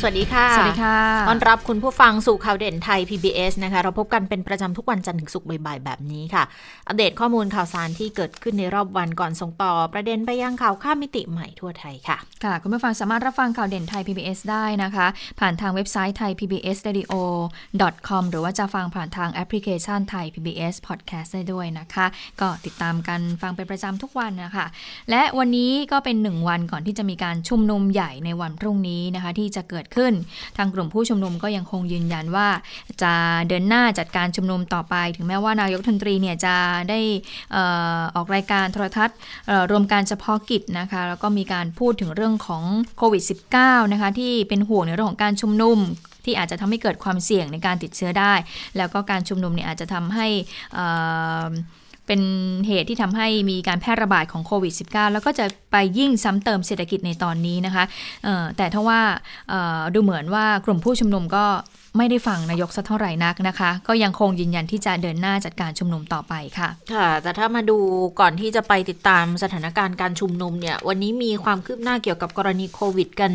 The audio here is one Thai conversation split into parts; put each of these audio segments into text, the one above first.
สวัสดีค่ะ สวัสดีค่ะ ต้อนรับคุณผู้ฟังสู่ข่าวเด่นไทย PBS นะคะ เราพบกันเป็นประจำทุกวันจันทร์ถึงศุกร์บ่ายๆ แบบนี้ค่ะ อัปเดตข้อมูลข่าวสารที่เกิดขึ้นในรอบวันก่อนส่งต่อ ประเด็นไปยังข่าวข้ามมิติใหม่ทั่วไทยค่ะ ค่ะ คุณผู้ฟังสามารถรับฟังข่าวเด่นไทย PBS ได้นะคะ ผ่านทางเว็บไซต์ไทย PBS Radio com หรือว่าจะฟังผ่านทางแอปพลิเคชันไทย PBS Podcast ได้ด้วยนะคะ ก็ติดตามกันฟังเป็นประจำทุกวันนะคะ และวันนี้ก็เป็นหนึ่งวันก่อนที่จะมีการชุมนุมใหญ่ในวันพรุ่งนี้นะคะ ที่จะเกิดขึ้น ทางกลุ่มผู้ชุมนุมก็ยังคงยืนยันว่าจะเดินหน้าจัดการชุมนุมต่อไป ถึงแม้ว่านายกรันตรีเนี่ยจะได้อออกรายการโทรทัศน์รวมการเฉพาะกิจนะคะแล้วก็มีการพูดถึงเรื่องของโควิด -19 นะคะที่เป็นห่วงในเรื่องของการชุมนุมที่อาจจะทำให้เกิดความเสี่ยงในการติดเชื้อได้ แล้วก็การชุมนุมเนี่ยอาจจะทำให้ เป็นเหตุที่ทำให้มีการแพร่ระบาดของโควิด -19 แล้วก็จะไปยิ่งซ้ำเติมเศรษฐกิจในตอนนี้นะคะแต่ถ้าว่าดูเหมือนว่ากลุ่มผู้ชุมนุมก็ไม่ได้ฟังนายกสักเท่าไหร่นักนะคะ ก็ยังคงยืนยันที่จะเดินหน้าจัดการชุมนุมต่อไปค่ะ ค่ะ แต่ถ้ามาดูก่อนที่จะไปติดตามสถานการณ์การชุมนุมเนี่ย วันนี้มีความคืบหน้าเกี่ยวกับกรณีโควิด กัน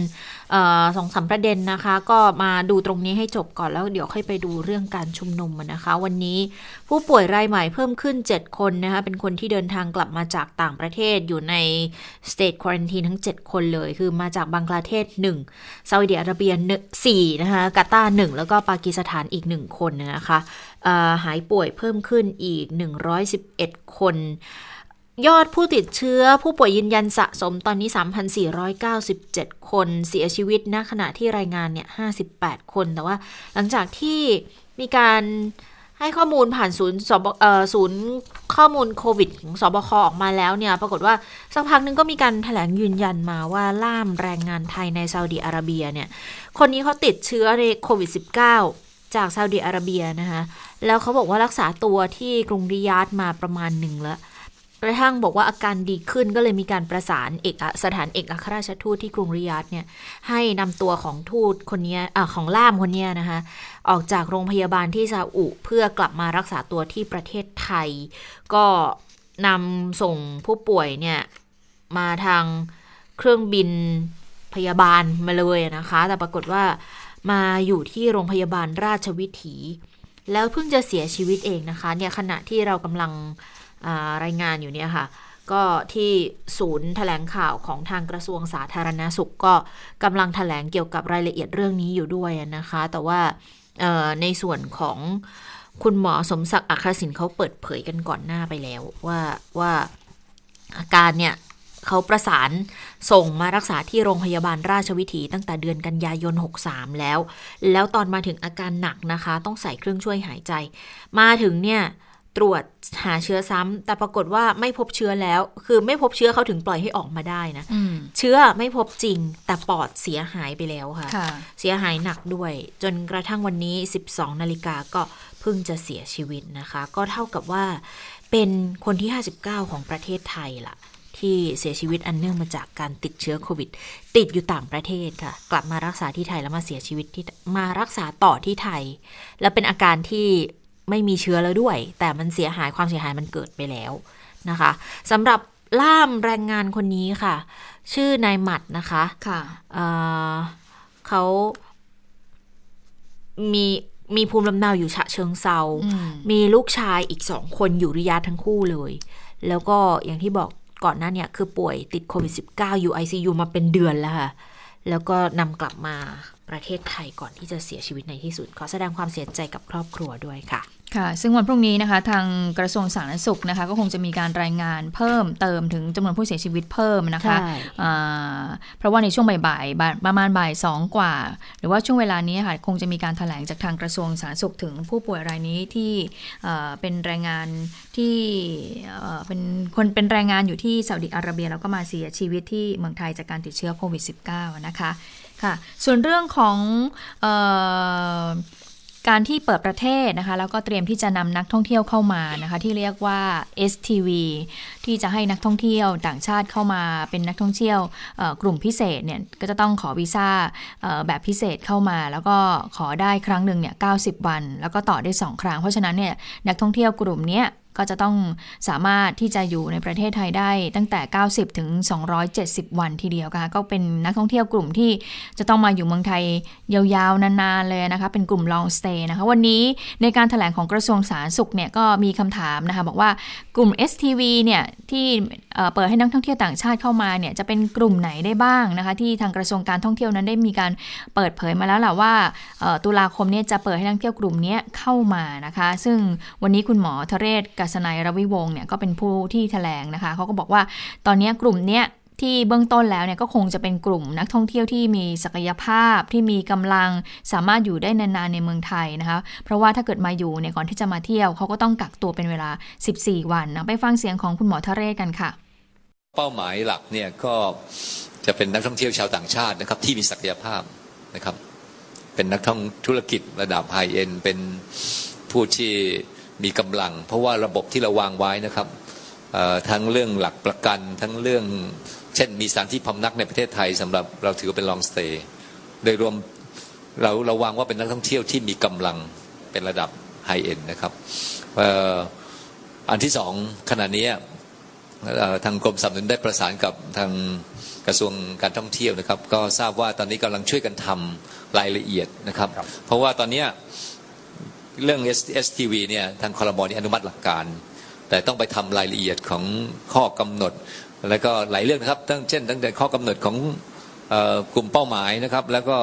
สองสามประเด็นนะคะ ก็มาดูตรงนี้ให้จบก่อนแล้วเดี๋ยวค่อยไปดูเรื่องการชุมนุมนะคะ วันนี้ผู้ป่วยรายใหม่เพิ่มขึ้น 7 คนนะคะ เป็นคนที่เดินทางกลับมาจากต่างประเทศอยู่ใน state quarantine ทั้ง 7 คนเลย คือมาจากบังกลาเทศ1ซาอุดิอาระเบีย4นะคะกาตาร์1แล้วก็ปากีสถานอีก 1 คนนะคะหายป่วยเพิ่มขึ้นอีก 111 คน ยอดผู้ติดเชื้อผู้ป่วยยืนยันสะสมตอนนี้ 3,497 คนเสียชีวิตณขณะที่รายงานเนี่ย 58 คน แต่ว่าหลังจากที่มีการให้ข้อมูลผ่านศูนย์สบเอ่อศูนย์ข้อมูลโควิดของสบคออกมาแล้วเนี่ย ปรากฏว่าสักพักนึงก็มีการแถลงยืนยันมาว่าล่ามแรงงานไทยในซาอุดิอาระเบียเนี่ย คนนี้เขาติดเชื้อในโควิด -19 จากซาอุดิอาระเบียนะคะ แล้วเขาบอกว่ารักษาตัวที่กรุงริยาดมาประมาณหนึ่งแล้ว กระทั่งบอกว่าอาการดีขึ้นก็เลยมีการประสานเอกสถานเอกอัครราชทูตที่กรุงริยาดเนี่ยให้นำตัวของทูตคนนี้อของล่ามคนนี้นะคะออกจากโรงพยาบาลที่ซาอุเพื่อกลับมารักษาตัวที่ประเทศไทย ก็นำส่งผู้ป่วยเนี่ยมาทางเครื่องบินพยาบาลมาเลยนะคะ แต่ปรากฏว่ามาอยู่ที่โรงพยาบาลราชวิถี แล้วเพิ่งจะเสียชีวิตเองนะคะเนี่ยขณะที่เรากำลัง รายงานอยู่เนี่ยค่ะก็ที่ศูนย์แถลงข่าวของทางกระทรวงสาธารณาสุขก็กำลังแถลงเกี่ยวกับรายละเอียดเรื่องนี้อยู่ด้วยนะคะ แต่ว่าในส่วนของคุณหมอสมศักดิ์อัครศิลป์เขาเปิดเผยกันก่อนหน้าไปแล้ว ว่าว่าอาการเนี่ยเขาประสานส่งมารักษาที่โรงพยาบาลราชวิถีตั้งแต่เดือนกันยายน 63 แล้ว แล้วตอนมาถึงอาการหนักนะคะ ต้องใส่เครื่องช่วยหายใจ มาถึงเนี่ย ตรวจหาเชื้อซ้ำแต่ปรากฏว่าไม่พบเชื้อแล้ว คือไม่พบเชื้อเขาถึงปล่อยให้ออกมาได้นะอืมเชื้อไม่พบจริง แต่ปอดเสียหายไปแล้วค่ะค่ะเสียหายหนักด้วย จนกระทั่งวันนี้ 12 นาฬิกาก็เพิ่งจะเสียชีวิตนะคะ ก็เท่ากับว่าเป็นคนที่ 59 ของประเทศไทยล่ะที่เสียชีวิตอันเนื่องมาจากการติดเชื้อโควิด ติดอยู่ต่างประเทศค่ะ กลับมารักษาที่ไทยแล้วมาเสียชีวิตที่มารักษาต่อที่ไทย แล้วเป็นอาการที่ ไม่มีเชื้อแล้วด้วย แต่มันเสียหายความเสียหายมันเกิดไปแล้วนะคะสำหรับล่ามแรงงานคนนี้ค่ะ ชื่อนายหมัดนะคะค่ะเอ่อเขามีมีภูมิลำเนาอยู่ฉะเชิงเซาอืมมีลูกชายอีกสองคนอยู่ริยาดทั้งคู่เลย แล้วก็อย่างที่บอกก่อนหน้าเนี่ยคือป่วยติดโควิด -19 อยู่ ICU มาเป็นเดือนแล้วค่ะ แล้วก็นำกลับมา ประเทศไทยก่อนที่จะเสียชีวิตในที่สุด ขอแสดงความเสียใจกับครอบครัวด้วยค่ะค่ะ ซึ่งวันพรุ่งนี้นะคะ ทางกระทรวงสาธารณสุขนะคะ ก็คงจะมีการรายงานเพิ่มเติมถึงจำนวนผู้เสียชีวิตเพิ่มนะคะใช่อ่าเพราะว่าในช่วงบ่ายๆบ่ายประมาณบ่ายสองกว่า หรือว่าช่วงเวลานี้ค่ะคงจะมีการถแถลงจากทางกระทรวงสาธารณสุขถึงผู้ป่วยรายนี้ที่เอ่อเป็นแรงงานที่เอ่อเป็นคนเป็นแรงงานอยู่ที่ซาอุดิอาระเบียแล้วก็มาเสียชีวิตที่เมืองไทยจากการติดเชื้อโควิด -19 นะคะ ค่ะ ส่วนเรื่องของออการที่เปิดประเทศนะคะ แล้วก็เตรียมที่จะนำนักท่องเที่ยวเข้ามานะคะ ที่เรียกว่า STV ที่จะให้นักท่องเที่ยวต่างชาติเข้ามาเป็นนักท่องเที่ยวกลุ่มพิเศษเนี่ยก็จะต้องขอวีซ่าแบบพิเศษเข้ามา แล้วก็ขอได้ครั้งหนึ่งเนี่ย90วัน แล้วก็ต่อได้ 2 ครั้ง เพราะฉะนั้นเนี่ยนักท่องเที่ยวกลุ่มนี้ ก็จะต้องสามารถที่จะอยู่ในประเทศไทยได้ตั้งแต่ 90 ถึง 270 วันทีเดียวค่ะ ก็เป็นนักท่องเที่ยวกลุ่มที่จะต้องมาอยู่เมืองไทยยาวๆ นานๆ เลยนะคะ เป็นกลุ่ม long stay นะคะ วันนี้ในการถแถลงของกระทรวงสาธารณสุขเนี่ยก็มีคำถามนะคะ บอกว่ากลุ่ม STV เนี่ยที่เปิดให้นักท่องเที่ยวต่างชาติเข้ามาเนี่ยจะเป็นกลุ่มไหนได้บ้างนะคะ ที่ทางกระทรวงการท่องเที่ยวนั้นได้มีการเปิดเผยมาแล้วแหละว่าตุลาคมเนี้จะเปิดให้นักท่องเที่ยวกลุ่มนี้เข้ามานะคะ ซึ่งวันนี้คุณหมอทเรศกศนัยรวิวงศ์เนี่ยก็เป็นผู้ที่แถลงนะคะเขาก็บอกว่าตอนนี้กลุ่มเนี้ยที่เบื้องต้นแล้วเนี่ยก็คงจะเป็นกลุ่มนักท่องเที่ยวที่มีศักยภาพที่มีกำลังสามารถอยู่ได้นานๆในเมืองไทยนะคะ เพราะว่าถ้าเกิดมาอยู่เนี่ยก่อนที่จะมาเที่ยวเขาก็ต้องกักตัวเป็นเวลา 14 วันนะไปฟังเสียงของคุณหมอทะเรศกันค่ะ เป้าหมายหลักเนี่ยก็จะเป็นนักท่องเที่ยวชาวต่างชาตินะครับที่มีศักยภาพนะครับ เป็นนักท่องธุรกิจระดับไฮเอ็นเป็นผู้ที่ มีกำลัง เพราะว่าระบบที่เราวางไว้นะครับทั้งเรื่องหลักประกันทั้งเรื่อง เช่น มีสถานที่พำนักในประเทศไทยสำหรับเราถือเป็นลองสเตย์โดยรวมเราเราวางว่าเป็นนักท่องเที่ยวที่มีกำลังเป็นระดับไฮเอ็นนะครับอันที่สองขณะนี้ทางกรมสนับสนุนได้ประสานกับทางกระทรวงการท่องเที่ยวนะครับ ก็ทราบว่าตอนนี้กำลังช่วยกันทำรายละเอียดนะครับเพราะว่าตอนนี้ เรื่อง STV เนี่ยทางคอรมอนี่อนุมัติหลักการ แต่ต้องไปทำรายละเอียดของข้อกำหนด แล้วก็หลายเรื่องนะครับตั้งเช่น ตั้งแต่ข้อกำหนดของกลุ่มเป้าหมายนะครับ แล้วก็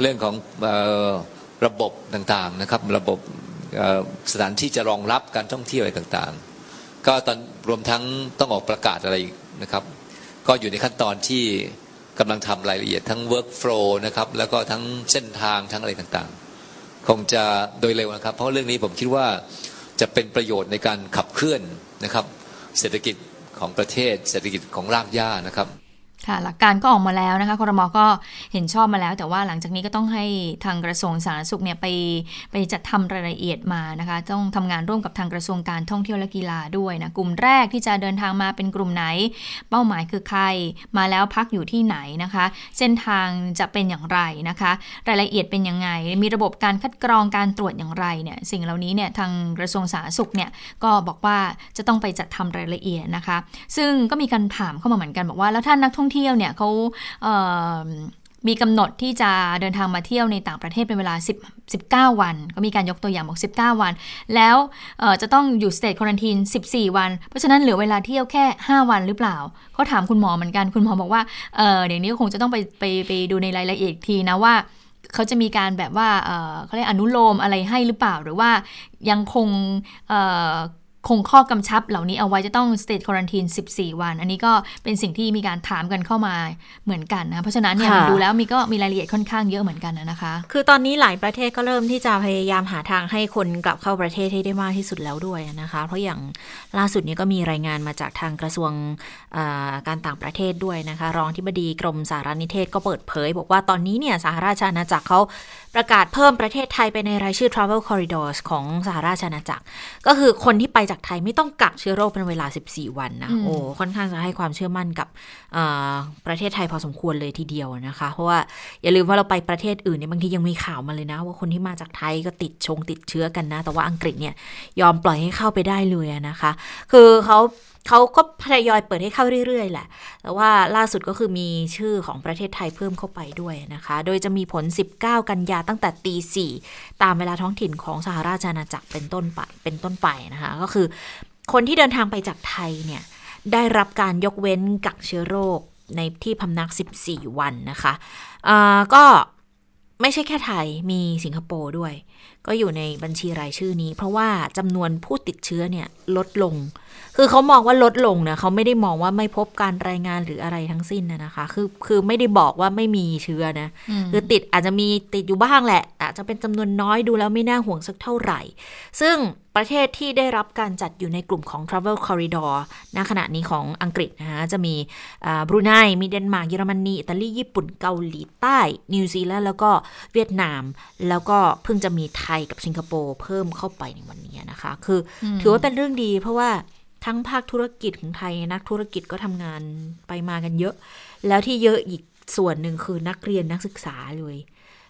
เรื่องของระบบต่างๆนะครับ ระบบสถานที่จะรองรับการท่องเที่ยวอะไรต่างๆ ก็ตอนรวมทั้งต้องออกประกาศอะไรนะครับ ก็อยู่ในขั้นตอนที่กำลังทำรายละเอียดทั้ง workflow นะครับแล้วก็ทั้งเส้นทางทั้งอะไรต่างๆ คงจะโดยเร็วนะครับ เพราะเรื่องนี้ผมคิดว่าจะเป็นประโยชน์ในการขับเคลื่อนนะครับ เศรษฐกิจของประเทศเศรษฐกิจของรากหญ้านะครับ ค่ะหลักการก็ออกมาแล้วนะคะคอรมอก็เห็นชอบมาแล้ว แต่ว่าหลังจากนี้ก็ต้องให้ทางกระทรวงสาธารณสุขเนี่ยไปไปจัดทำรายละเอียดมานะคะ ต้องทำงานร่วมกับทางกระทรวงการท่องเที่ยวและกีฬาด้วยนะกลุ่มแรกที่จะเดินทางมาเป็นกลุ่มไหน เป้าหมายคือใครมาแล้วพักอยู่ที่ไหนนะคะ เส้นทางจะเป็นอย่างไรนะคะ รายละเอียดเป็นยังไง มีระบบการคัดกรองการตรวจอย่างไรเนี่ยสิ่งเหล่านี้เนี่ยทางกระทรวงสาธารณสุขเนี่ยก็บอกว่าจะต้องไปจัดทำรายละเอียดนะคะ ซึ่งก็มีการถามเข้ามาเหมือนกันบอกว่าแล้วท่านนักท่องเที่ยวเนี่ยเขามีกำหนดที่จะเดินทางมาเที่ยวในต่างประเทศเป็นเวลา10 19 วัน ก็มีการยกตัวอย่างบอก 19 วัน แล้วจะต้องอยู่สเตทควอนตีน14 วัน เพราะฉะนั้นเหลือเวลาเที่ยวแค่ 5 วันหรือเปล่าเขาถามคุณหมอเหมือนกันคุณหมอบอกว่าเเดี๋ยวนี้คงจะต้องไปไปไปดูในรายละเอียดทีนะว่าเขาจะมีการแบบว่าเขาเรียกอนุโลมอะไรให้หรือเปล่า หรือว่ายังคง คงข้อกำชับเหล่านี้เอาไว้จะต้อง state quarantine 14 วัน อันนี้ก็เป็นสิ่งที่มีการถามกันเข้ามาเหมือนกันนะ เพราะฉะนั้นเนี่ยดูแล้วมีก็มีรายละเอียดค่อนข้างเยอะเหมือนกันนะคะ คือตอนนี้หลายประเทศก็เริ่มที่จะพยายามหาทางให้คนกลับเข้าประเทศให้ได้มากที่สุดแล้วด้วยนะคะ เพราะอย่างล่าสุดนี้ก็มีรายงานมาจากทางกระทรวงการต่างประเทศด้วยนะคะ รองที่บดีกรมสารนิเทศก็เปิดเผย บอกว่าตอนนี้เนี่ยสหราชอาณาจักรเขาประกาศเพิ่มประเทศไทยไปในรายชื่อ travel corridors ของสหราชอาณาจักร ก็คือคนที่ไปจากไทยไม่ต้องกักเชื้อโรคเป็นเวลา 14 วันนะ โอ้ ค่อนข้างจะให้ความเชื่อมั่นกับประเทศไทยพอสมควรเลยทีเดียวนะคะ เพราะว่าอย่าลืมว่าเราไปประเทศอื่นเนี่ยบางทียังมีข่าวมาเลยนะ ว่าคนที่มาจากไทยก็ติดชงติดเชื้อกันนะ แต่ว่าอังกฤษเนี่ยยอมปล่อยให้เข้าไปได้เลยนะคะ คือเขาเขาก็ทยอยเปิดให้เข้าเรื่อย ๆ แหละ แต่ว่าล่าสุดก็คือมีชื่อของประเทศไทยเพิ่มเข้าไปด้วยนะคะ โดยจะมีผล 19 กันยาตั้งแต่ตีสี่ตามเวลาท้องถิ่นของสหราชอาณาจักรเป็นต้นไป เป็นต้นไปนะคะ ก็คือคนที่เดินทางไปจากไทยเนี่ยได้รับการยกเว้นกักเชื้อโรคในที่พำนัก 14 วันนะคะะก็ไม่ใช่แค่ไทยมีสิงคโปร์ด้วย ก็อยู่ในบัญชีรายชื่อนี้ เพราะว่าจำนวนผู้ติดเชื้อเนี่ยลดลง คือเขามองว่าลดลงเนี่ยเขาไม่ได้มองว่าไม่พบการรายงานหรืออะไรทั้งสิ้นนะนะคะ คือคือไม่ได้บอกว่าไม่มีเชื้อนะ คือติดอาจจะมีติดอยู่บ้างแหละ อาจจะเป็นจำนวนน้อยดูแล้วไม่น่าห่วงสักเท่าไหร่ ซึ่งประเทศที่ได้รับการจัดอยู่ในกลุ่มของ Travel Corridor ณขณะนี้ของอังกฤษนะคะจะมีบรูไนมีเดนมาร์กเยอรมนีอิตาลีญี่ปุ่นเกาหลีใต้ นิวซีแลนด์แล้วก็เวียดนาม แล้วก็เพิ่งจะมีไทยกับสิงคโปร์เพิ่มเข้าไปในวันนี้นะคะ คืออถือว่าเป็นเรื่องดีเพราะว่า ทั้งภาคธุรกิจของไทยนักธุรกิจก็ทำงานไปมากันเยอะ แล้วที่เยอะอีกส่วนหนึ่งคือนักเรียนนักศึกษาเลย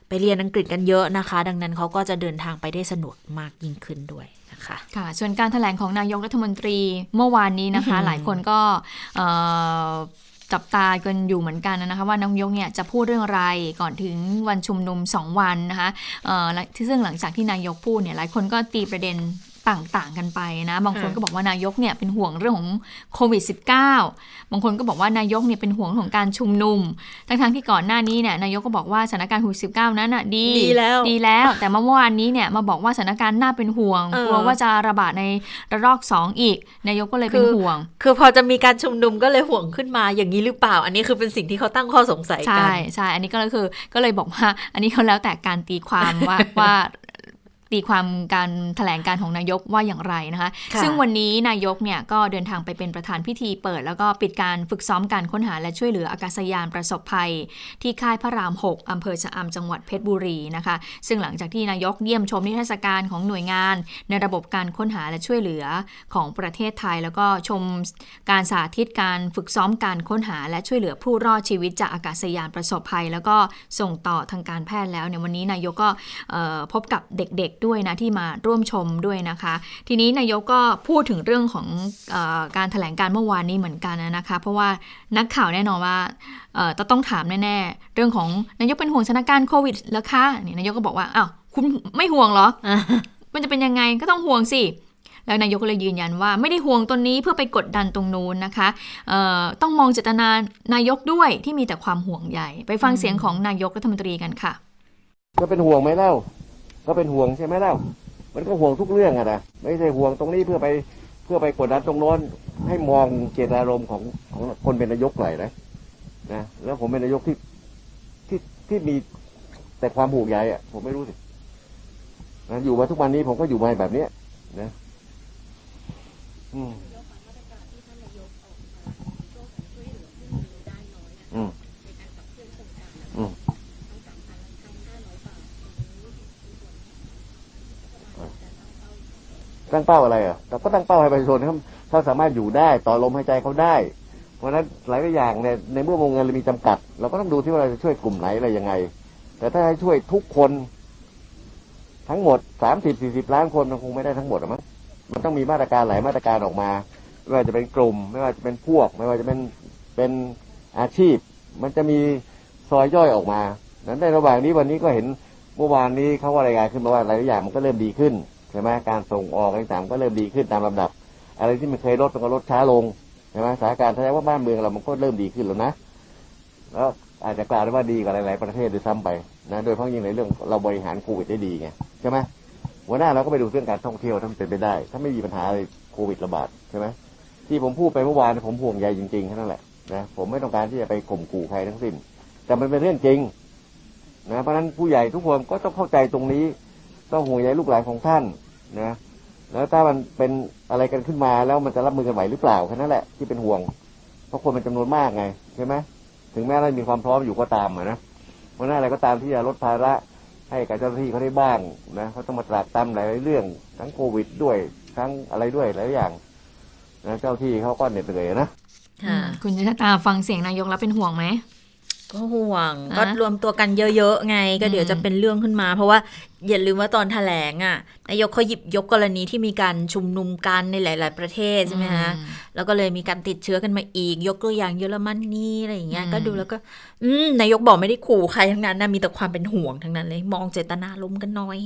ไปเรียนอังกฤษกันเยอะนะคะ ดังนั้นเขาก็จะเดินทางไปได้สะดวกมากยิ่งขึ้นด้วยนะคะค่ะส่วนการถแถลงของนายกรัฐมนตรีเมื่อวานนี้นะคะ หลายคนก็จับตากันอยู่เหมือนกันนะคะว่านายกเนี่ยจะพูดเรื่องอะไรก่อนถึงวันชุมนุม 2 วันนะคะซึ่งหลังจากที่นายกพูดเนี่ยหลายคนก็ตีประเด็น ต่างๆกันไปนะ บางคนก็บอกว่านายกเนี่ยเป็นห่วงเรื่องของโควิด -19 บางคนก็บอกว่านายกเนี่ยเป็นห่วงของการชุมนุม ทั้งๆที่ก่อนหน้านี้เนี่ยนายกก็บอกว่าสถานการณ์โควิด -19 นั้นอะดีดีแล้วดีแล้ว แต่เมื่อวานนี้เนี่ยมาบอกว่าสถานการณ์น่าเป็นห่วงกลัวว่าจะระบาดในระลอกสองอีก นายกก็เลยเป็นห่วง คือพอจะมีการชุมนุมก็เลยห่วงขึ้นมาอย่างนี้หรือเปล่า อันนี้คือเป็นสิ่งที่เขาตั้งข้อสงสัยกันใช่ใช่อันนี้ก็คือก็เลยบอกว่าอันนี้เขาแล้วแต่การตีความว่าว่า ตีความการถแถลงการของนายกว่าอย่างไรนะคะซึ่งวันนี้นายกเนี่ยก็เดินทางไปเป็นประธานพิธีเปิด แล้วก็ปิดการฝึกซ้อมการค้นหาและช่วยเหลืออากาศยานประสบภัย ที่ค่ายพระราม 6อำเภอชะอำจังหวัดเพชรบุรีนะคะ ซึ่งหลังจากที่นายกเยี่ยมชมนิทรรศการของหน่วยงาน ในระบบการค้นหาและช่วยเหลือของประเทศไทย แล้วก็ชมการสาธิตการฝึกซ้อมการค้นหา และช่วยเหลือผู้รอดชีวิตจากอากาศยานประสบภัย แล้วก็ส่งต่อทางการแพทย์แล้วเนี่ยวันนี้นายกก็พบกับเด็กๆด้วยนะที่มาร่วมชมด้วยนะคะ ทีนี้นายกก็พูดถึงเรื่องของอการถแถลงการเมื่อวานนี้เหมือนกันนะคะ เพราะว่านักข่าวแน่นอนว่าจะต้องถามแน่ๆ เรื่องของนายกเป็นห่วงสถานการณ์โควิดแล้วคะนี่นายกก็บอกว่าอ้าวคุณไม่ห่วงเหรอ มันจะเป็นยังไงก็ต้องห่วงสิแล้วนายกก็เลยยืนยันว่าไม่ได้ห่วงตัวนี้เพื่อไปกดดันตรงนู้นนะคะต้องมองเจตนานายกด้วยที่มีแต่ความห่วงใหญ่ ไปฟังเสียงของนายกรัฐมนตรีกันค่ะก็เป็นห่วงไหมเล่า ก็เป็นห่วงใช่ไหมเล่ามันก็ห่วงทุกเรื่องอะนะไม่ใช่ห่วงตรงนี้เพื่อไปเพื่อไปกดดันตรงโน้นให้มองเจตนารมณ์ของของคนเป็นนายกหน่อยนะนะแล้วผมเป็นนายกที่ที่ที่มีแต่ความห่วงใยอะ ผมไม่รู้สินะอยู่มาทุกวันนี้ผมก็อยู่มาแบบเนี้ยนะ อืม ตั้งเป้าอะไรอะเราก็ตั้งเป้าให้ประชาชนเขาเขาสามารถอยู่ได้ต่อลมหายใจเขาได้ เพราะฉะนั้นหลายอย่างเนี่ยในเมื่อวงเงินเรามีจำกัด เราก็ต้องดูที่ว่าเราจะช่วยกลุ่มไหนอะไรยังไง แต่ถ้าให้ช่วยทุกคน ทั้งหมดสามสิบสี่สิบล้านคนมันคงไม่ได้ทั้งหมดหรอกมั้งมันต้องมีมาตรการหลายมาตรการออกมา ไม่ว่าจะเป็นกลุ่ม ไม่ว่าจะเป็นพวก ไม่ว่าจะเป็นเป็นอาชีพ มันจะมีซอยย่อยออกมา นั้นในระหว่างนี้วันนี้ก็เห็นเมื่อวานนี้เขาว่ารายงานขึ้นมาว่าหลายอย่างมันก็เริ่มดีขึ้น ใช่ไหมการส่งออกต่างๆก็เริ่มดีขึ้นตามลำดับ อะไรที่มันเคยลดมันก็ลดช้าลงใช่ไหมสถานการณ์แสดงว่าบ้านเมืองเรามันก็เริ่มดีขึ้นแล้วนะแล้วอาจจะกล่าวได้ว่าดีกว่าหลาย ๆ ประเทศด้วยซ้ำไปนะโดยเฉพาะยิ่งในเรื่องเราบริหารโควิดได้ดีไงใช่ไหมวันหน้าเราก็ไปดูเรื่องการท่องเที่ยวถ้ามันเป็นไปได้ ถ้าไม่มีปัญหาโควิดระบาดใช่ไหมที่ผมพูดไปเมื่อวานผมห่วงใยจริงๆแค่นั้นแหละนะผมไม่ต้องการที่จะไปข่มขู่ใครทั้งสิ้น แต่มันเป็นเรื่องจริงนะเพราะฉะนั้นผู้ใหญ่ทุกคนก็ต้องเข้าใจตรงนี้ ต้องห่วงใยลูกหลานของท่านนะแล้วถ้ามันเป็นอะไรกันขึ้นมาแล้วมันจะรับมือกันไหวหรือเปล่าแค่นั้นแหละที่เป็นห่วง เพราะคนเป็นจำนวนมากไงใช่ไหมถึงแม้เรามีความพร้อมอยู่ก็ตามนะเพราะนั้นอะไรก็ตามที่จะลดภาระให้กับเจ้าหน้าที่เขาได้บ้างนะเขาต้องมาตรากตามหลายเรื่องทั้งโควิดด้วยทั้งอะไรด้วยหลายอย่างนะเจ้าที่เขาก็เหน็ดเหนื่อยนะคุณจะตาฟังเสียงนายกแล้วเป็นห่วงไหมก็ห่วงก็รวมตัวกันเยอะๆไง ก็เดี๋ยวจะเป็นเรื่องขึ้นมา เพราะว่า อย่าลืมว่าตอนแถลงอะนายกเขาหยิบยกกรณีที่มีการชุมนุมกันในหลาย ๆ ประเทศใช่ไหมฮะแล้วก็เลยมีการติดเชื้อกันมาอีก ยกตัวอย่างเยอรมนีอะไรอย่างเงี้ยก็ดูแล้วก็ อืมนายกบอกไม่ได้ขู่ใครทั้งนั้นนะมีแต่ความเป็นห่วงทั้งนั้นเลย มองเจตนาล้มกันน้อย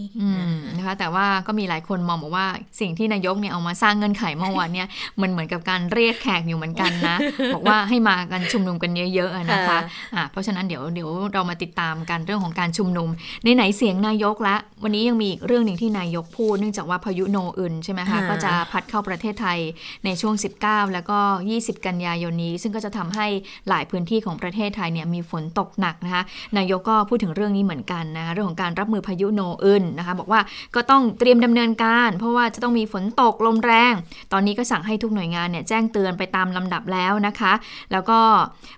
นะคะ แต่ว่าก็มีหลายคนมองบอกว่าสิ่งที่นายกเนี่ยเอามาสร้างเงื่อนไขเมื่อวานเนี่ยมันเหมือนกับการเรียกแขกอยู่เหมือนกันนะบอกว่าให้มากันชุมนุมกันเยอะ ๆ นะคะอ่าเพราะฉะนั้นเดี๋ยวเดี๋ยวเรามาติดตามกันเรื่องของการชุมนุมในไหนเสียงนายกละวันนี้ยังมีอีกเรื่องหนึ่งที่นายกพูด เนื่องจากว่าพายุโนอึนใช่ไหมคะค่ะก็จะพัดเข้าประเทศไทยในช่วง 19 แล้วก็ 20 กันยายนนี้ ซึ่งก็จะทำให้หลายพื้นที่ของประเทศไทยเนี่ยมีฝนตกหนักนะคะนายกก็พูดถึงเรื่องนี้เหมือนกันนะคะเรื่องของการรับมือพายุโนอึนนะคะบอกว่าก็ต้องเตรียมดำเนินการ เพราะว่าจะต้องมีฝนตกลมแรง ตอนนี้ก็สั่งให้ทุกหน่วยงานเนี่ยแจ้งเตือนไปตามลำดับแล้วนะคะ แล้วก็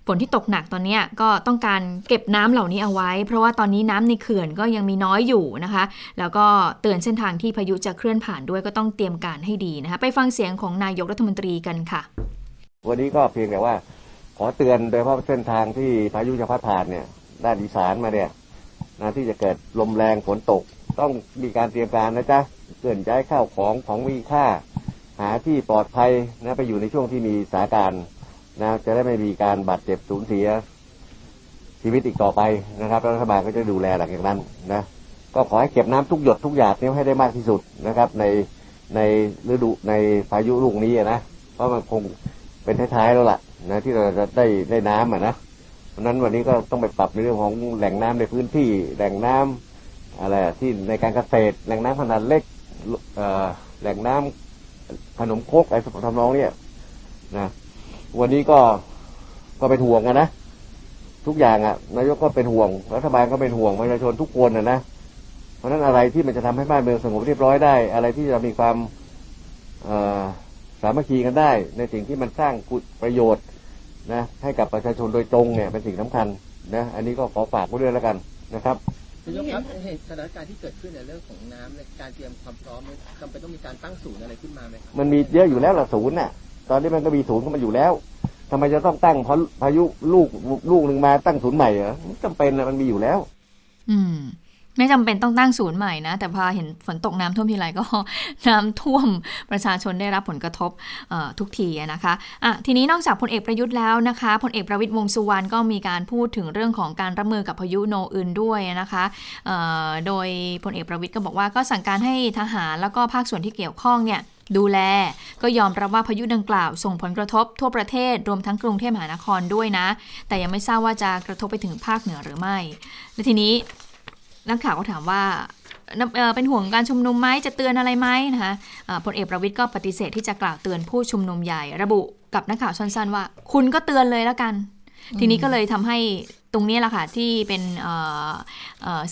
ฝนที่ตกหนักตอนเนี้ยก็ต้องการเก็บน้ำเหล่านี้เอาไว้ เพราะว่าตอนนี้น้ำในเขื่อนก็ยังมีน้อยอยู่นะคะแล้วก็เตือนเส้นทางที่พายุจะเคลื่อนผ่านด้วยก็ต้องเตรียมการให้ดีนะคะ ไปฟังเสียงของนายกรัฐมนตรีกันค่ะ วันนี้ก็เพียงแต่ว่า ขอเตือนโดยเฉพาะเส้นทางที่พายุจะพัดผ่านเนี่ยด้านอีสานมาเนี่ยนะที่จะเกิดลมแรงฝนตก ต้องมีการเตรียมการนะจ๊ะเกินย้ายข้าวของของมีค่า หาที่ปลอดภัยนะไปอยู่ในช่วงที่มีสถานการณ์นะจะได้ไม่มีการบาดเจ็บสูญเสียชีวิตอีกต่อไปนะครับรัฐบาลก็จะดูแลหลังจากนั้นนะ ก็ขอให้เก็บน้ำทุกหยดทุกหยาดนี้ให้ได้มากที่สุดนะครับ ในในฤดูในพายุลูกนี้นะเพราะมันคงเป็นท้ายๆแล้วล่ะนะที่เราจะได้ได้น้ำอะนะเพราะนั้นวันนี้ก็ต้องไปปรับในเรื่องของแหล่งน้ำในพื้นที่แหล่งน้ำอะไรที่ในการเกษตรแหล่งน้ำขนาดเล็กแหล่งน้ำขนมคกอะไรทำนองเนี้ยนะวันนี้ก็ก็เป็นห่วงกันนะทุกอย่างอะนายกก็เป็นห่วงรัฐบาลก็เป็นห่วงประชาชนทุกคนนะนะ เพราะฉะนั้นอะไรที่มันจะทำให้บ้านเมืองสงบเรียบร้อยได้ อะไรที่จะมีความเอ่อสามัคคีกันได้ ในสิ่งที่มันสร้างกุประโยชน์นะให้กับประชาชนโดยตรงเนี่ยเป็นสิ่งสำคัญนะอันนี้ก็ขอฝากไว้ด้วยแล้วกันนะครับนายกครับเหตุสถานการณ์ที่เกิดขึ้นในเรื่องของน้ำในการเตรียมความพร้อมเนี่ยจำเป็นต้องมีการตั้งศูนย์อะไรขึ้นมาไหมครับมันมีเยอะอยู่แล้วละศูนย์น่ะ ตอนนี้มันก็มีศูนย์เข้ามาอยู่แล้วทำไมจะต้องตั้งพอพายุลูกลูกหนึ่งมาตั้งศูนย์ใหม่เหรอไม่จำเป็นนะมันมีอยู่แล้ว อืม ไม่จำเป็นต้องตั้งศูนย์ใหม่นะ แต่พอเห็นฝนตกน้ำท่วมทีไรก็น้ำท่วมประชาชนได้รับผลกระทบทุกทีนะคะอะทีนี้นอกจากพลเอกประยุทธ์แล้วนะคะพลเอกประวิตยวงสุวรรณก็มีการพูดถึงเรื่องของการรับมือกับพายุโนอื่นด้วยนะคะโดยพลเอกประวิตยก็บอกว่าก็สั่งการให้ทหารแล้วก็ภาคส่วนที่เกี่ยวข้องเนี่ยดูแลก็ยอมรับว่าพายุดังกล่าวส่งผลกระทบทั่วประเทศรวมทั้งกรุงเทพมหานครด้วยนะ แต่ยังไม่ทราบว่าจะกระทบไปถึงภาคเหนือหรือไม่ และทีนี้ นักข่าวก็ถามว่าเป็นห่วงการชุมนุมไหมจะเตือนอะไรไหมนะคะพลเอกประวิทย์ก็ปฏิเสธที่จะกล่าวเตือนผู้ชุมนุมใหญ่ ระบุกับนักข่าวสั้นๆว่า คุณก็เตือนเลยแล้วกัน ทีนี้ก็เลยทำให้ตรงนี้แหละค่ะที่เป็น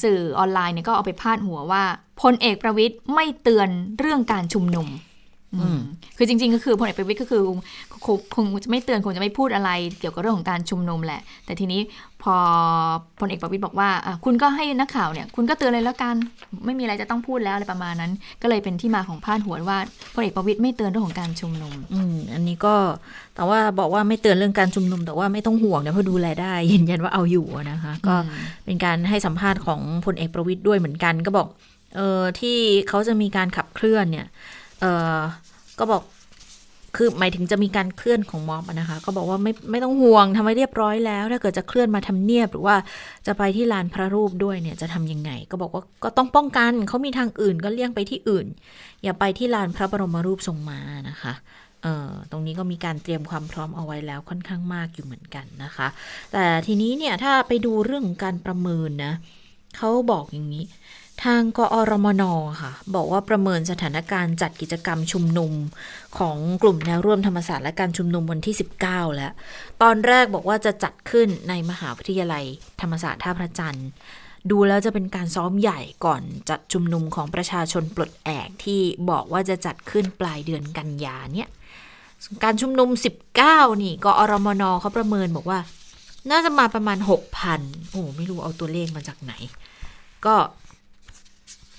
สื่อออนไลน์เนี่ยก็เอาไปพาดหัวว่าพลเอกประวิทย์ไม่เตือนเรื่องการชุมนุม คือจริง ๆ ก็คือพลเอกประวิทย์ก็คือคงคงจะไม่เตือนคงจะไม่พูดอะไรเกี่ยวกับเรื่องของการชุมนุมแหละ แต่ทีนี้พอพลเอกประวิตยบอกว่าอะคุณก็ให้นักข่าวเนี่ย คุณก็เตือนเลยแล้วกันไม่มีอะไรจะต้องพูดแล้วอะไรประมาณนั้น ก็เลยเป็นที่มาของพาดหัวว่าพลเอกประวิตยไม่เตือนเรื่องของการชุมนุมอืมอันนี้ก็แต่ว่าบอกว่าไม่เตือนเรื่องการชุมนุม แต่ว่าไม่ต้องห่วงนะเพราะดูแลได้ยืนยันว่าเอาอยู่นะคะ ก็อืมเป็นการให้สัมภาษณ์ของพลเอกประวิตยด้วยเหมือนกัน ก็บอกเออที่เขาจะมีการขับเคลื่อนเนี่ยเออ ก็บอกคือหมายถึงจะมีการเคลื่อนของม็อบอะนะคะ ก็บอกว่าไม่ไม่ต้องห่วงทำไว้เรียบร้อยแล้ว ถ้าเกิดจะเคลื่อนมาทำเนียบ หรือว่าจะไปที่ลานพระรูปด้วยเนี่ยจะทำยังไง ก็บอกว่าก็ต้องป้องกันเขามีทางอื่นก็เลี่ยงไปที่อื่น อย่าไปที่ลานพระบรมรูปทรงมานะคะเอ่อตรงนี้ก็มีการเตรียมความพร้อมเอาไว้แล้วค่อนข้างมากอยู่เหมือนกันนะคะ แต่ทีนี้เนี่ยถ้าไปดูเรื่องการประเมินนะเขาบอกอย่างนี้ ทางกอรมนค่ะ บอกว่าประเมินสถานการณ์จัดกิจกรรมชุมนุม ของกลุ่มแนวร่วมธรรมศาสตร์และการชุมนุมวันที่ 19 แล้ว ตอนแรกบอกว่าจะจัดขึ้นในมหาวิทยาลัยธรรมศาสตร์ท่าพระจันทร์ดูแล้วจะเป็นการซ้อมใหญ่ก่อนจัดชุมนุมของประชาชนปลดแอกที่บอกว่าจะจัดขึ้นปลายเดือนกันยาเนี่ยการชุมนุม 19 นี่กอรมนเขาประเมินบอกว่า น่าจะมาประมาณ 6,000โอ้ไม่รู้เอาตัวเลขมาจากไหน ก็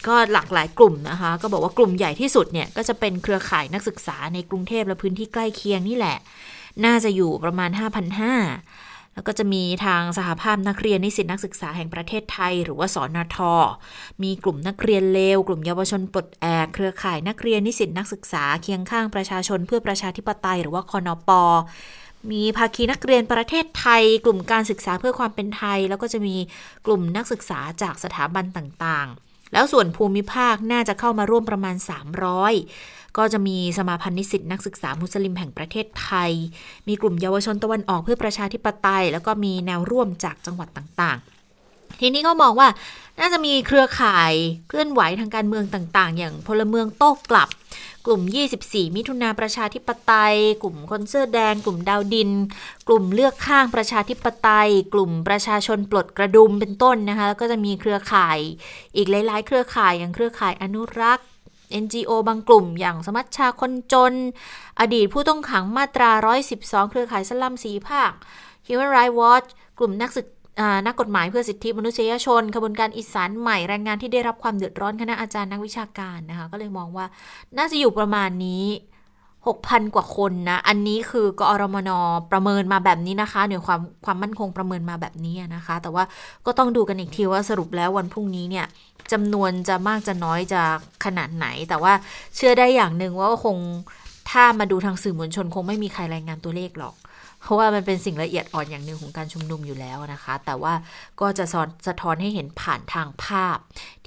ก็หลากหลายกลุ่มนะคะ ก็บอกว่ากลุ่มใหญ่ที่สุดเนี่ยก็จะเป็นเครือข่ายนักศึกษาในกรุงเทพและพื้นที่ใกล้เคียงนี่แหละ น่าจะอยู่ประมาณ 5,500 แล้วก็จะมีทางสหภาพนักเรียนนิสิตนักศึกษาแห่งประเทศไทย หรือว่าสอนทมีกลุ่มนักเรียนเลว กลุ่มเยาวชนปลดแอกเครือข่ายนักเรียนนิสิตนักศึกษาเคียงข้างประชาชนเพื่อประชาธิปไตย หรือว่าคอนปมีภาคีนักเรียนประเทศไทย กลุ่มการศึกษาเพื่อความเป็นไทย แล้วก็จะมีกลุ่มนักศึกษาจากสถาบันต่างๆ แล้วส่วนภูมิภาคน่าจะเข้ามาร่วมประมาณ 300 ก็จะมีสมาพันธ์นิสิตนักศึกษามุสลิมแห่งประเทศไทย มีกลุ่มเยาวชนตะวันออกเพื่อประชาธิปไตย แล้วก็มีแนวร่วมจากจังหวัดต่างๆ ทีนี้ก็มองว่าน่าจะมีเครือข่ายเคลื่อนไหวทางการเมืองต่าง ๆ อย่างพลเมืองโต้กลับ กลุ่ม 24 มิถุนาประชาธิปไตย กลุ่มคนเสื้อแดง กลุ่มดาวดิน กลุ่มเลือกข้างประชาธิปไตย กลุ่มประชาชนปลดกระดุมเป็นต้นนะคะแล้วก็จะมีเครือข่าย อีกหลาย ๆ เครือข่ายอย่างเครือข่ายอนุรักษ์ NGO บางกลุ่มอย่างสมัชชาคนจน อดีตผู้ต้องขังมาตรา 112 เครือข่ายสลัมสีภาค Human Rights Watch กลุ่มนักศึก นักกฎหมายเพื่อสิทธิมนุษยชนขบวนการอีสานใหม่แรงงานที่ได้รับความเดือดร้อนคณะอาจารย์นักวิชาการนะคะก็เลยมองว่าน่าจะอยู่ประมาณนี้ 6,000 กว่าคนนะ อันนี้คือกอรมนประเมินมาแบบนี้นะคะหน่วยความความมั่นคงประเมินมาแบบนี้นะคะ แต่ว่าก็ต้องดูกันอีกทีว่าสรุปแล้ววันพรุ่งนี้เนี่ยจำนวนจะมากจะน้อยจะขนาดไหน แต่ว่าเชื่อได้อย่างหนึ่งว่าคงถ้ามาดูทางสื่อมวลชนคงไม่มีใครรายงานตัวเลขหรอก เพราะว่ามันเป็นสิ่งละเอียดอ่อนอย่างหนึ่งของการชุมนุมอยู่แล้วนะคะ แต่ว่าก็จะสะท้อนให้เห็นผ่านทางภาพ